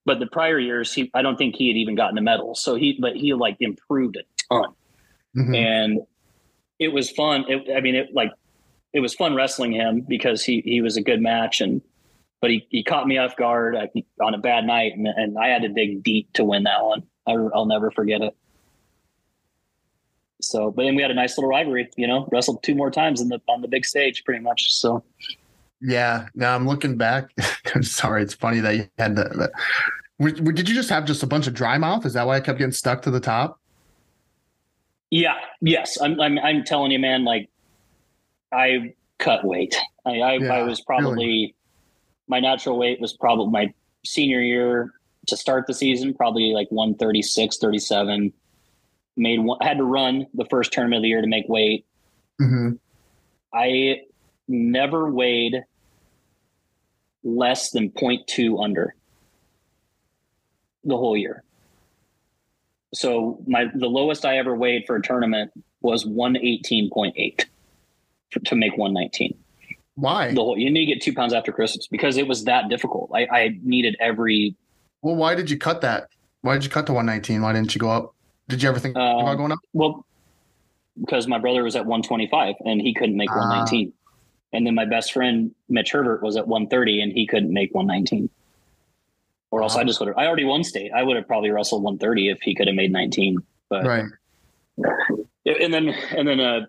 Speaker 3: But the prior years, he I don't think he had even gotten a medal. So he, but he like improved a ton,
Speaker 2: Mhm.
Speaker 3: and it was fun. It, I mean, it like it was fun wrestling him because he he was a good match, and but he he caught me off guard on a bad night, and, and I had to dig deep to win that one. I, I'll never forget it. So, but then we had a nice little rivalry, you know, wrestled two more times in the on the big stage, pretty much. So,
Speaker 2: Yeah. Now I'm looking back. I'm sorry. It's funny that you had that. that- Were- were- Did you just have just a bunch of dry mouth? Is that why I kept getting stuck to the top?
Speaker 3: yeah, yes, I'm I'm I'm telling you, man, like I cut weight. I I,
Speaker 2: Yeah,
Speaker 3: I was probably my natural weight was probably my senior year to start the season, probably like 136, 37. Made one, had to run the first tournament of the year to make weight.
Speaker 2: hmm
Speaker 3: I never weighed less than 0.2 under the whole year. So my the lowest I ever weighed for a tournament was 118.8 for, to make 119.
Speaker 2: Why?
Speaker 3: The whole you need to get two pounds after Christmas because it was that difficult. I, I needed every
Speaker 2: Well, why did you cut that? Why did you cut to 119? Why didn't you go up? Did you ever think
Speaker 3: Um,
Speaker 2: about going up?
Speaker 3: well because my brother was at 125 and he couldn't make
Speaker 2: Ah.
Speaker 3: 119. And then my best friend Mitch Herbert was at 130 and he couldn't make 119. Or else
Speaker 2: Wow.
Speaker 3: I just would have. I already won state. I would have probably wrestled 130 if he could have made 19. But
Speaker 2: Right.
Speaker 3: and then and then uh,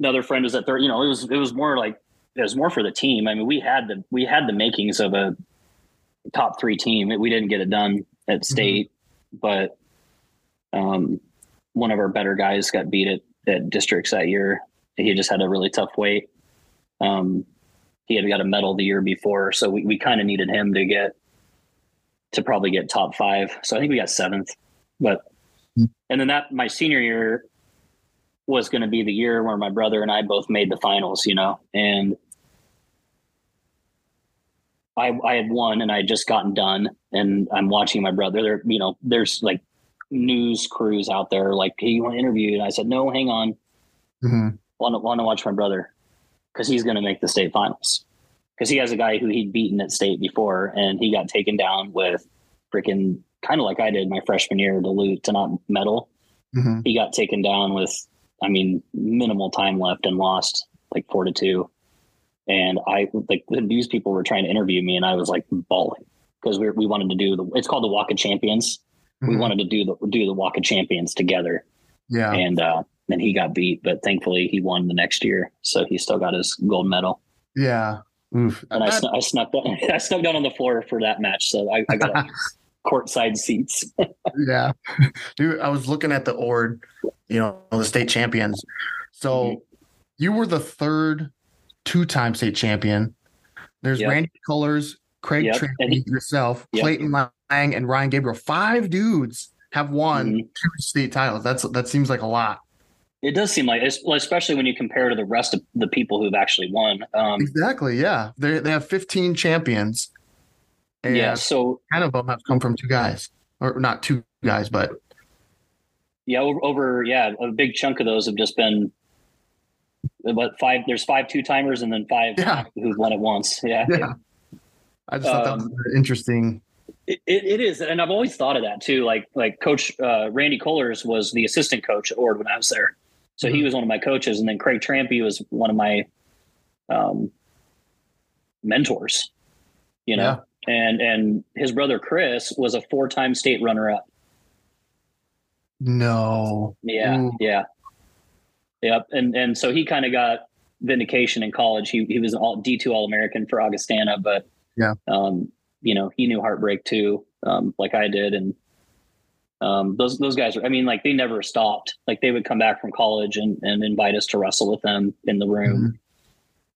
Speaker 3: another friend was at 30. You know, it was it was more like it was more for the team. I mean, we had the we had the makings of a top three team. We didn't get it done at state, but um, one of our better guys got beat at, at districts that year. He just had a really tough weight. Um, he had got a medal the year before, so we, we kind of needed him to get to probably get top five. So I think we got seventh, but and then that my senior year was going to be the year where my brother and I both made the finals, you know, and I I had won and I had just gotten done, and I'm watching my brother. There, you know, there's like news crews out there, like, "Hey, you want to interview?" And I said, "No, hang on,
Speaker 2: hmm
Speaker 3: want to want to watch my brother because he's going to make the state finals." Because he has a guy who he'd beaten at state before, and he got taken down with freaking kind of like I did my freshman year to lose to not medal
Speaker 2: hmm
Speaker 3: he got taken down with, I mean, minimal time left and lost like four to two. And I like the news people were trying to interview me, and I was like bawling because we we wanted to do the. It's called the Walk of Champions. We
Speaker 2: Mhm.
Speaker 3: wanted to do the do the Walk of Champions together,
Speaker 2: Yeah.
Speaker 3: and uh, and he got beat, but thankfully he won the next year, so he still got his gold medal.
Speaker 2: Yeah. Oof.
Speaker 3: And I,
Speaker 2: That-
Speaker 3: snu- I snuck down, I snuck down on the floor for that match, so I, I got like, courtside seats.
Speaker 2: yeah. Dude, I was looking at the Ord, you know, the state champions. So
Speaker 3: Mm-hmm.
Speaker 2: you were the third two time state champion. There's
Speaker 3: Yep.
Speaker 2: Randy Cullors, Craig
Speaker 3: Yep.
Speaker 2: Tracy,
Speaker 3: he-
Speaker 2: yourself,
Speaker 3: Yep.
Speaker 2: Clayton Lang, and Ryan Gabriel. Five dudes have won
Speaker 3: Mhm.
Speaker 2: two state titles. That's that seems like a lot.
Speaker 3: It does seem like, especially when you compare to the rest of the people who've actually won. Um,
Speaker 2: Exactly. Yeah. They they have 15 champions. And
Speaker 3: yeah. So
Speaker 2: 10 of them have come from two guys. Or not two guys, but
Speaker 3: yeah, over, over yeah, a big chunk of those have just been what five? There's five two timers and then five
Speaker 2: yeah.
Speaker 3: who've won it once. Yeah.
Speaker 2: Yeah. I just thought that was
Speaker 3: Um,
Speaker 2: interesting.
Speaker 3: It, it, is, and I've always thought of that too. Like like Coach uh, Randy Kohlers was the assistant coach at Ord when I was there, so he
Speaker 2: Mhm.
Speaker 3: was one of my coaches, and then Craig Trampy was one of my um, mentors. You know, and and his brother Chris was a four time state runner up.
Speaker 2: No.
Speaker 3: Yeah,
Speaker 2: Ooh.
Speaker 3: yeah, yep. And and so he kind of got vindication in college. He he was an all D two All American for Augustana, but
Speaker 2: Yeah.
Speaker 3: um, you know, he knew heartbreak too, um, like I did, and um, those those guys. I mean, like they never stopped. Like they would come back from college and and invite us to wrestle with them in the room,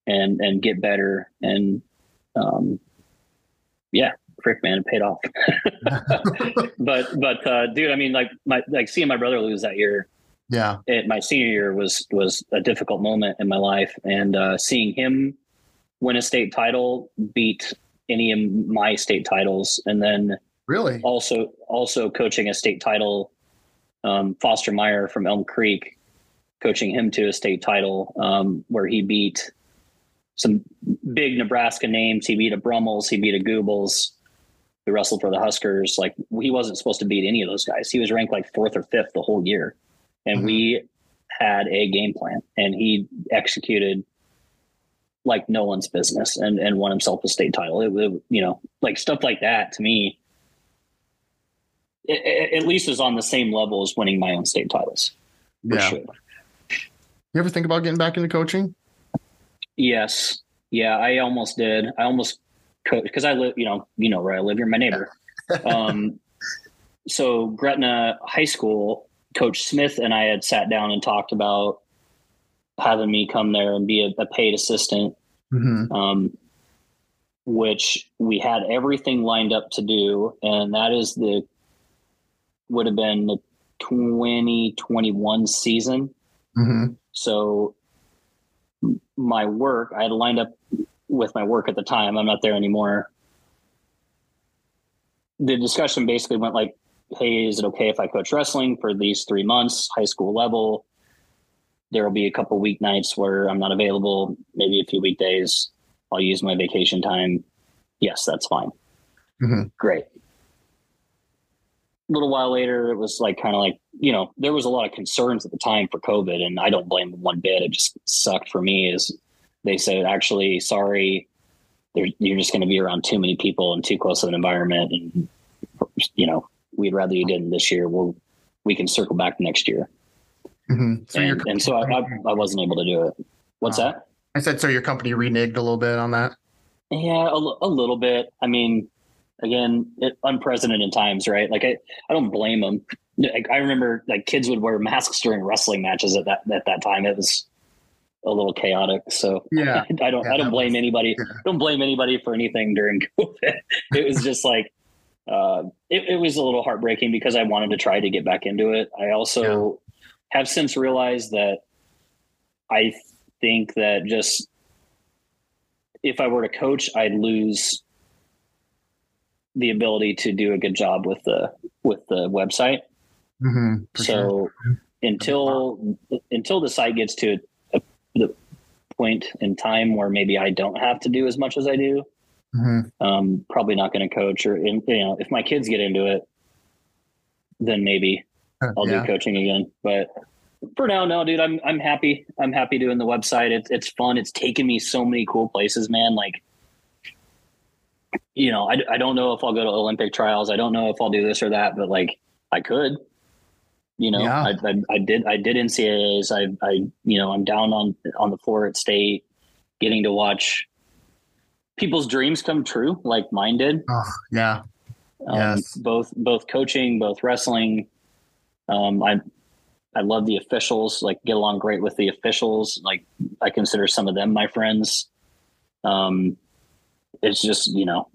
Speaker 3: and and get better. And um, yeah, frick, man, it paid off. but but uh, dude, I mean, like my like seeing my brother lose that year
Speaker 2: yeah.
Speaker 3: it, my senior year was was a difficult moment in my life, and uh, seeing him win a state title beat any of my state titles, and then
Speaker 2: Really?
Speaker 3: also also coaching a state title, um, Foster Meyer from Elm Creek, coaching him to a state title um, where he beat some big Nebraska names. He beat a Brummels, he beat a Goobles. Who wrestled for the Huskers? Like he wasn't supposed to beat any of those guys. He was ranked like fourth or fifth the whole year, and
Speaker 2: Mhm.
Speaker 3: we had a game plan, and he executed like no one's business, and and won himself a state title. It, it you know like stuff like that to me it, it- at least is on the same level as winning my own state titles
Speaker 2: Yeah.
Speaker 3: sure.
Speaker 2: You ever think about getting back into coaching?
Speaker 3: Yes, yeah, I almost did. I almost coach because I live, you know, you know where I live. You're my neighbor. um, so Gretna High School Coach Smith and I had sat down and talked about having me come there and be a, a paid assistant
Speaker 2: hmm
Speaker 3: um, which we had everything lined up to do, and that is the would have been the 2021 season.
Speaker 2: hmm
Speaker 3: So my work, I had lined up with my work at the time. I'm not there anymore. The discussion basically went like, "Hey, is it okay if I coach wrestling for these three months, high school level? There will be a couple weeknights where I'm not available, maybe a few weekdays. I'll use my vacation time. Yes, that's fine.
Speaker 2: Mhm.
Speaker 3: Great." A little while later, it was like kind of like you know there was a lot of concerns at the time for COVID, and I don't blame them one bit. It just sucked for me. Is they said actually sorry, you're just going to be around too many people and too close of an environment, and you know we'd rather you didn't this year. We'll we can circle back next year.
Speaker 2: Hmm So
Speaker 3: And, and so I, I, I wasn't able to do it. What's
Speaker 2: Wow.
Speaker 3: that?
Speaker 2: I said so. Your company reneged a little bit on that.
Speaker 3: Yeah, a, a little bit. I mean, again, it, unprecedented times, right? Like I, I don't blame them. Like I remember, like kids would wear masks during wrestling matches at that at that time. It was a little chaotic. So
Speaker 2: Yeah.
Speaker 3: I don't,
Speaker 2: Yeah,
Speaker 3: I don't blame
Speaker 2: was-
Speaker 3: anybody.
Speaker 2: yeah.
Speaker 3: Don't blame anybody for anything during COVID. it was just like, uh, it, it was a little heartbreaking because I wanted to try to get back into it. I also have since realized that I think that just if I were to coach, I'd lose the ability to do a good job with the with the website.
Speaker 2: hmm
Speaker 3: so until until the site gets to a, the point in time where maybe I don't have to do as much as I do,
Speaker 2: hmm
Speaker 3: um, probably not going to coach. Or in, you know, if my kids get into it, then maybe I'll
Speaker 2: yeah.
Speaker 3: do coaching again. But for now, no, dude, I'm I'm happy. I'm happy doing the website. It's it's fun. It's taken me so many cool places, man. Like, you know, I, I don't know if I'll go to Olympic trials. I don't know if I'll do this or that, but like I could. You know,
Speaker 2: Yeah.
Speaker 3: I, I I did I did NCAAs. I I you know I'm down on on the floor at state, getting to watch people's dreams come true, like mine did.
Speaker 2: Oh, yeah.
Speaker 3: Um,
Speaker 2: Yes.
Speaker 3: both both coaching, both wrestling. Um, I I love the officials. Like get along great with the officials. Like I consider some of them my friends. Um, it's just you know,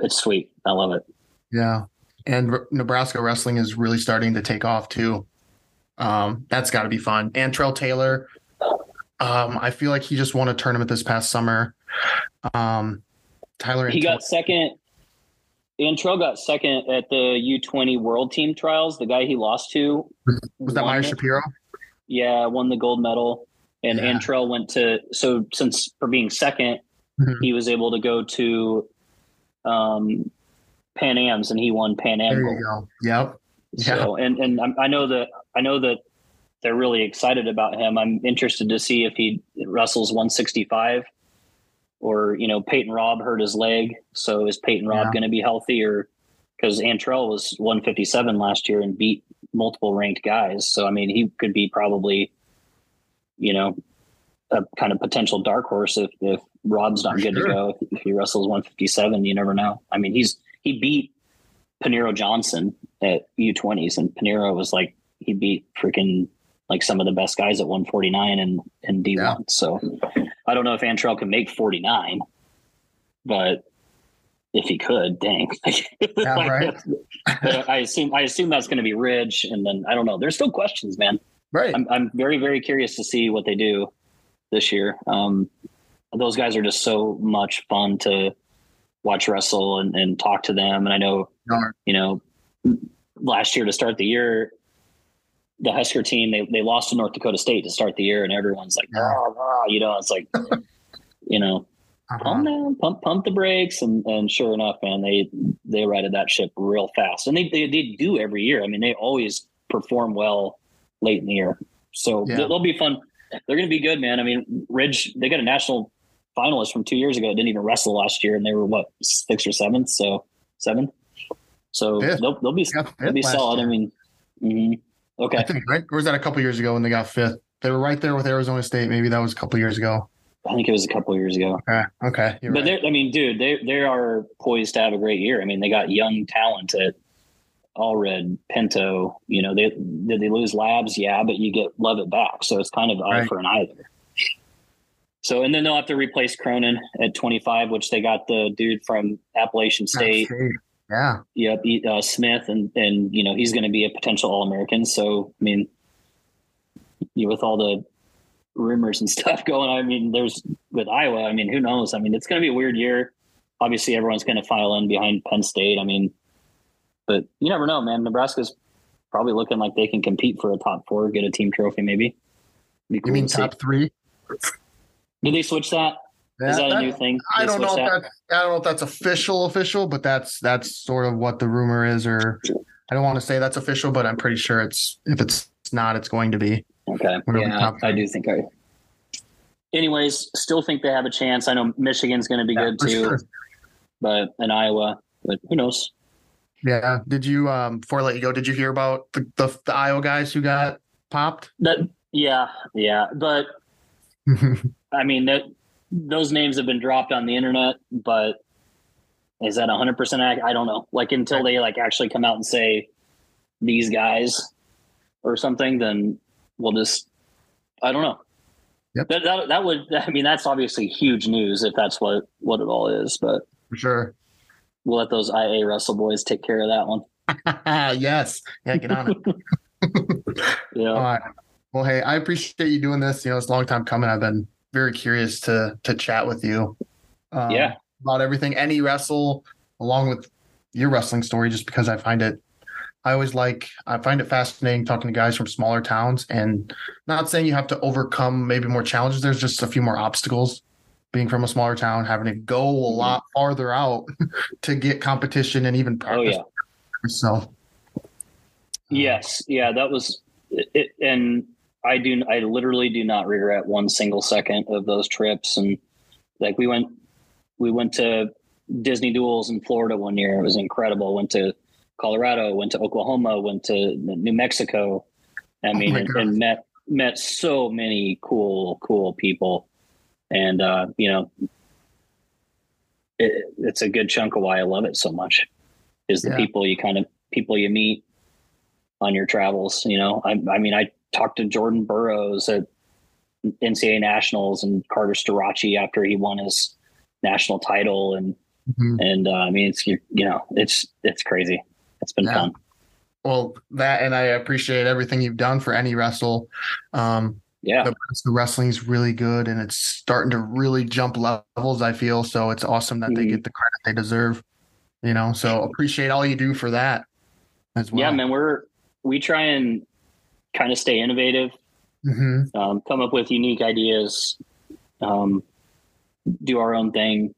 Speaker 3: it's sweet. I love it.
Speaker 2: Yeah. And R- Nebraska wrestling is really starting to take off too. Um, that's got to be fun. Antrell Taylor. Um, I feel like he just won a tournament this past summer. Um, Tyler.
Speaker 3: He got second. Antrell got second at the U20 World Team Trials. The guy he lost to
Speaker 2: was that Meyer. Shapiro?
Speaker 3: Yeah, won the gold medal. And
Speaker 2: Yeah.
Speaker 3: Antrell went to so since for being 2nd
Speaker 2: Mhm.
Speaker 3: he was able to go to um, Pan Am's and he won Pan Am
Speaker 2: There
Speaker 3: gold.
Speaker 2: you go. Yep. Yeah.
Speaker 3: So and and I know that I know that they're really excited about him. I'm interested to see if he wrestles 165 or you know Peyton Robb hurt his leg, so is Peyton Robb
Speaker 2: Yeah.
Speaker 3: going to be healthy or because Antrell was 157 last year and beat multiple ranked guys, so I mean he could be probably you know a kind of potential dark horse if if Robb's not
Speaker 2: For
Speaker 3: good
Speaker 2: sure.
Speaker 3: to go. If, if he wrestles 157, you never know. I mean he's he beat Panero Johnson at U20s, and Panero was like he beat freaking like some of the best guys at 149 and and D1.
Speaker 2: Yeah.
Speaker 3: So I don't know if Antrell can make 49, but if he could, dang.
Speaker 2: Yeah, right.
Speaker 3: but I assume I assume that's going to be Ridge, and then I don't know. There's still questions, man.
Speaker 2: Right.
Speaker 3: I'm I'm very very curious to see what they do this year. Um, those guys are just so much fun to watch wrestle and, and talk to them. And I know you know last year to start the year, the Husker team they they lost to North Dakota State to start the year, and everyone's like. "Ah, ah," you know, it's like you know
Speaker 2: Uh-huh.
Speaker 3: calm down, pump pump the brakes, and and sure enough, man, they they righted that ship real fast, and they they, they do every year. I mean, they always perform well late in the year, so
Speaker 2: Yeah.
Speaker 3: they'll, be fun. They're going to be good, man. I mean, Ridge they got a national finalist from two years ago. Didn't even wrestle last year, and they were what sixth or seventh, so seventh. So
Speaker 2: Fifth.
Speaker 3: they'll they'll be
Speaker 2: Yeah,
Speaker 3: they'll be solid. I
Speaker 2: year.
Speaker 3: mean, mhm.
Speaker 2: I
Speaker 3: okay,
Speaker 2: think right. Or was that a couple years ago when they got fifth? They were right there with Arizona State. Maybe that was a couple years ago.
Speaker 3: I think it was a couple years ago.
Speaker 2: Okay. Okay. You're
Speaker 3: but
Speaker 2: right.
Speaker 3: I mean, dude, they they are poised to have a great year. I mean, they got young talent at Allred, Pinto. You know, they did they lose Labs? Yeah, but you get Lovett back, so it's kind of eye
Speaker 2: Right.
Speaker 3: for an eye there. So, and then they'll have to replace Cronin at 25, which they got the dude from Appalachian State.
Speaker 2: Yeah.
Speaker 3: Yep, uh, Smith, and and you know he's going to be a potential All American. So, I mean, you with all the rumors and stuff going, I mean, there's with Iowa. I mean, who knows? I mean, it's going to be a weird year. Obviously, everyone's going to file in behind Penn State. I mean, but you never know, man. Nebraska's probably looking like they can compete for a top four, get a team trophy, maybe. Be
Speaker 2: You mean
Speaker 3: to see.
Speaker 2: top three?
Speaker 3: Did they switch that? Is that,
Speaker 2: that-
Speaker 3: a new thing?
Speaker 2: I don't know if
Speaker 3: that?
Speaker 2: that's I don't know if that's official official, but that's that's sort of what the rumor is. Or I don't want to say that's official, but I'm pretty sure it's if it's not, it's going to be.
Speaker 3: Okay. Yeah,
Speaker 2: top
Speaker 3: I do think I. Anyways, still think they have a chance. I know Michigan's going to be
Speaker 2: Yeah,
Speaker 3: good too,
Speaker 2: sure.
Speaker 3: but in Iowa, but who knows?
Speaker 2: Yeah. Did you um before I let you go? Did you hear about the the, the Iowa guys who got popped?
Speaker 3: That yeah, yeah, but I mean that those names have been dropped on the internet, but is that 100 percent I don't know. Like until they like actually come out and say these guys or something, then we'll just I don't know.
Speaker 2: Yep.
Speaker 3: That, that that would I mean that's obviously huge news if that's what what it all is, but
Speaker 2: for sure.
Speaker 3: we'll let those IA Wrestle boys take care of that one.
Speaker 2: yes. Yeah. Get on it.
Speaker 3: Yeah.
Speaker 2: All right. Well, hey, I appreciate you doing this. You know, it's a long time coming. I've been very curious to to chat with you. Um,
Speaker 3: Yeah.
Speaker 2: About everything, NE Wrestle, along with your wrestling story, just because I find it. I always like. I find it fascinating talking to guys from smaller towns, and not saying you have to overcome maybe more challenges. There's just a few more obstacles. Being from a smaller town, having to go a lot farther out to get competition and even
Speaker 3: Mm-hmm. Oh
Speaker 2: practice.
Speaker 3: yeah.
Speaker 2: So
Speaker 3: Yes, yeah, that was it, and I do. I literally do not regret one single second of those trips. And like we went, we went to Disney Duals in Florida one year. It was incredible. Went to Colorado. Went to Oklahoma. Went to New Mexico. I
Speaker 2: Oh
Speaker 3: mean,
Speaker 2: my
Speaker 3: and, and met met so many cool, cool people. And uh, you know, it, it's a good chunk of why I love it so much. Is the
Speaker 2: Yeah.
Speaker 3: people you kind of people you meet on your travels. You know, I, I mean, I talked to Jordan Burroughs at NCAA Nationals and Carter Starocci after he won his national title, and
Speaker 2: mhm.
Speaker 3: and uh, I mean, it's you, you know, it's it's crazy. It's been
Speaker 2: Yeah.
Speaker 3: fun.
Speaker 2: well, that and I appreciate everything you've done for NE Wrestle. Um,
Speaker 3: Yeah.
Speaker 2: the, the wrestling is really good and it's starting to really jump levels. I feel so. It's awesome that they
Speaker 3: Mhm.
Speaker 2: get the credit they deserve. You know, so appreciate all you do for that as well.
Speaker 3: Yeah, man, we're we try and kind of stay innovative,
Speaker 2: hmm
Speaker 3: um, come up with unique ideas, um, do our own thing,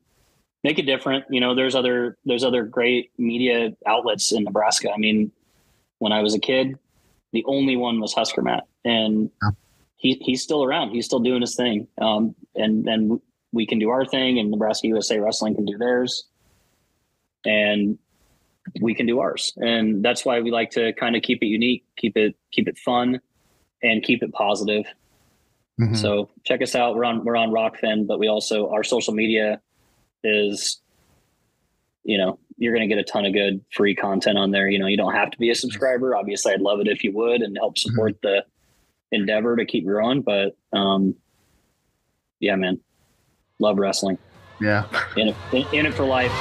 Speaker 3: make it different. You know, there's other there's other great media outlets in Nebraska. I mean, when I was a kid, the only one was Husker Matt, and
Speaker 2: Yeah.
Speaker 3: he he's still around. He's still doing his thing, um, and and we can do our thing, and Nebraska USA Wrestling can do theirs, and we can do ours. And that's why we like to kind of keep it unique, keep it keep it fun, and keep it positive.
Speaker 2: Mhm.
Speaker 3: So check us out. We're on we're on Rokfin, but we also our social media is, you know, you're going to get a ton of good free content on there. You know, you don't have to be a subscriber. Obviously, I'd love it if you would and help support the endeavor to keep growing. But um, yeah, man, love wrestling.
Speaker 2: yeah.
Speaker 3: In it, in, in it for life.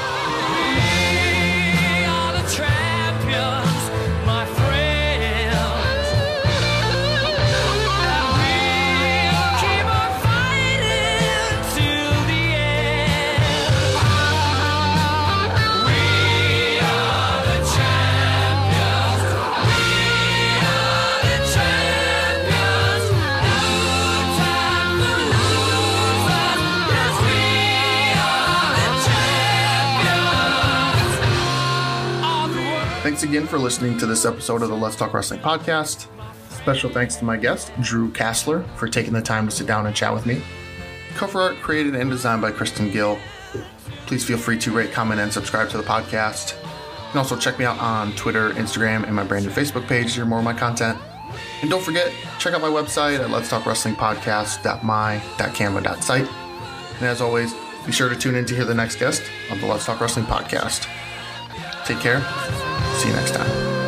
Speaker 2: Thanks again for listening to this episode of the Let's Talk Wrestling podcast. Special thanks to my guest, Dru Kastler, for taking the time to sit down and chat with me. Cover art created and designed by Kristen Gill. Please feel free to rate, comment, and subscribe to the podcast. You can also check me out on Twitter, Instagram, and my brand new Facebook page to hear more of my content. And don't forget, check out my website at Let's Talk Wrestling Podcast.my.canva.site. And as always, be sure to tune in to hear the next guest of the Let's Talk Wrestling podcast. Take care. See you next time.